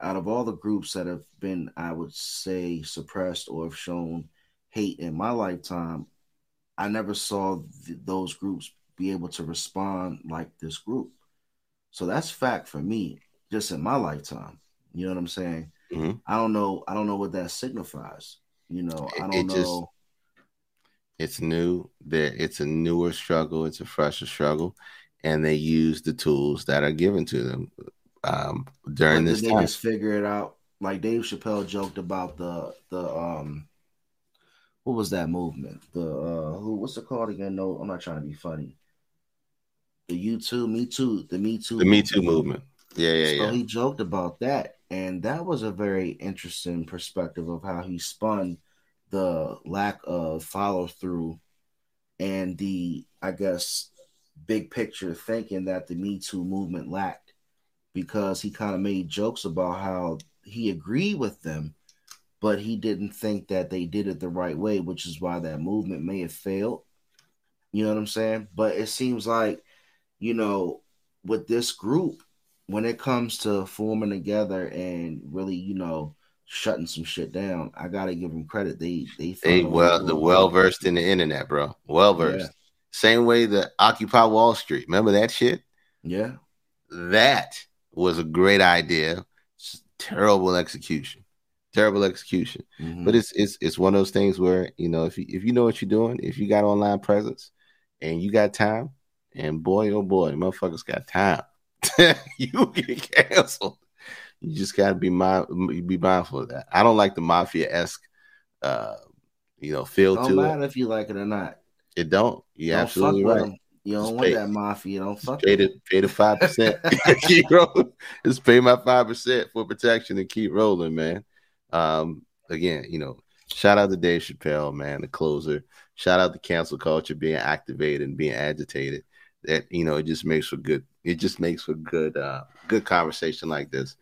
out of all the groups that have been, I would say, suppressed or have shown hate in my lifetime, I never saw th- those groups be able to respond like this group. So that's fact for me, just in my lifetime. You know what I'm saying? Mhm. I don't know. I don't know what that signifies. You know, I don't it just- know. It's new. There, it's a newer struggle. It's a fresher struggle, and they use the tools that are given to them um, during this they time. just figure it out? Like Dave Chappelle joked about the the um, what was that movement? The uh, who? What's it called again? No, I'm not trying to be funny. The You Too, Me Too, the Me Too, The Me Too movement. Yeah, yeah, So yeah. he joked about that, and that was a very interesting perspective of how he spun the lack of follow through and the, I guess, big picture thinking that the Me Too movement lacked, because he kind of made jokes about how he agreed with them, but he didn't think that they did it the right way, which is why that movement may have failed. You know what I'm saying? But it seems like, you know, with this group, when it comes to forming together and really, you know, shutting some shit down, I gotta give them credit. They they They found a way well, the well versed in the internet, bro. Well versed. Same way the Occupy Wall Street. Remember that shit? Yeah, That was a great idea. Terrible execution. Terrible execution. Mhm. But it's it's it's one of those things where you know if you if you know what you're doing, if you got online presence and you got time, and boy oh boy, motherfuckers got time, you get canceled. You just gotta be mind be mindful of that. I don't like the mafia esque, uh, you know, feel don't to matter it. if you like it or not. It don't. You're absolutely right. them. You don't Just want pay- that mafia. Don't fuck Pay the pay the five percent. keep rolling. Just pay my five percent for protection and keep rolling, man. Um, again, you know, shout out to Dave Chappelle, man, the closer. Shout out to cancel culture being activated and being agitated. That you know, it just makes for good. It just makes for good, uh, good conversation like this.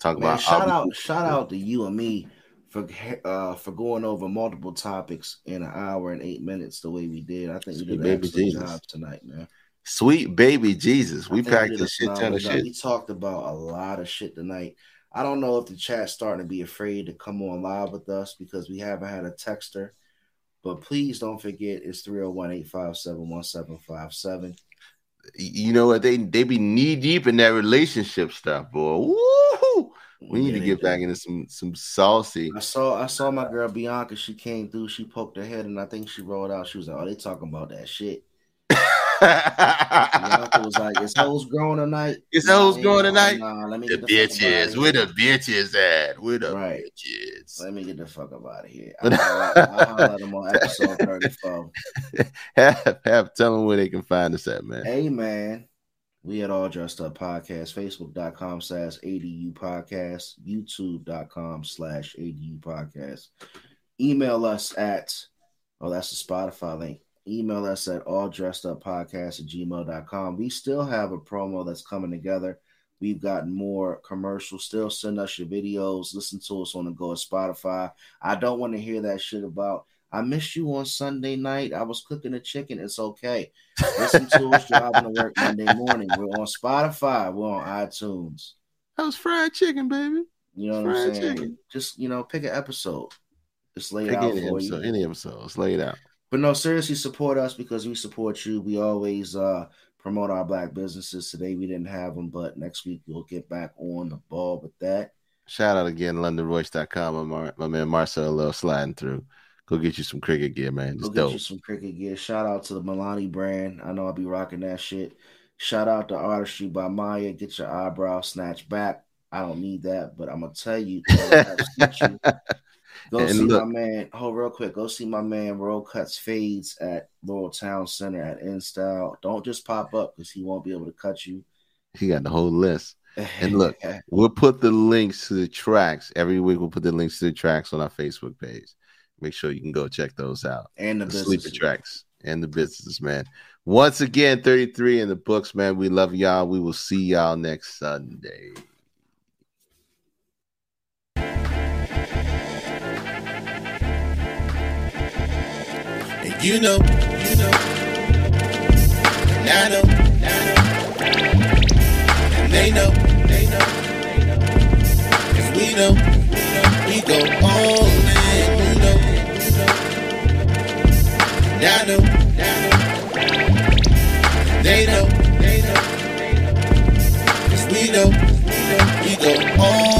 Talk Man, about shout out, shout out to you and me for uh for going over multiple topics in an hour and eight minutes the way we did. I think we did baby Jesus. job tonight, man. sweet baby Jesus. We packed a a shit ton of shit. We talked about a lot of shit tonight. I don't know if the chat's starting to be afraid to come on live with us because we haven't had a texter. But please don't forget it's 301 857 1757. You know what? They they be knee deep in that relationship stuff, boy. Woo! We need to get back into some some saucy. I saw I saw my girl Bianca. She came through. She poked her head, and I think she rolled out. She was like, "Oh, they talking about that shit." Was like, "Is hoes growing tonight?" Is Nah, hoes growing tonight? Nah, let me the get the fuck up outta bitches, here. where the bitches at? Where the Right. bitches? Let me get the fuck up out of here. I'll holler- I'll holler at them on episode 34. have, have tell them where they can find us at, man. Hey, man. We at All Dressed Up Podcast, Facebook.com slash ADU Podcast, YouTube.com slash ADU Podcast. Email us at, oh, that's the Spotify link. Email us at all dressed up podcast at gmail.com. We still have a promo that's coming together. We've gotten more commercials. Still send us your videos. Listen to us on the go at Spotify. I don't want to hear that shit about I missed you on Sunday night. I was cooking a chicken. It's okay. Listen to us driving to work Monday morning. We're on Spotify. We're on iTunes. That was fried chicken, baby. You know what Fried I'm saying? chicken. Just you know, pick an episode. Just lay it Pick out any for episode, you. any episodes, lay it out. But no, seriously, support us because we support you. We always uh promote our black businesses. Today we didn't have them, but next week we'll get back on the ball with that. Shout out again, LondonRoyce.com. My, my man Marcel Love sliding through. Go get you some cricket gear, man. It's Go get dope. you some cricket gear. Shout out to the Milani brand. I know I'll be rocking that shit. Shout out to Artistry by Maya. Get your eyebrow snatched back. I don't need that, but I'm gonna tell you. I'll snatch you. Go And see look- my man. Hold real quick. Go see my man. Roll cuts fades at Laurel Town Center at InStyle. Don't just pop up because he won't be able to cut you. He got the whole list. And look, We'll put the links to the tracks every week. We'll put the links to the tracks on our Facebook page. Make sure you can go check those out. and the, The sleeper tracks and the businesses, man. Once again, 33 in the books, man. We love y'all. We will see y'all next Sunday. You know, you know. And I know, and they know, they know. Cause we know, we go all in. You know, and I know, and they know, they know. Cause we know, we go all.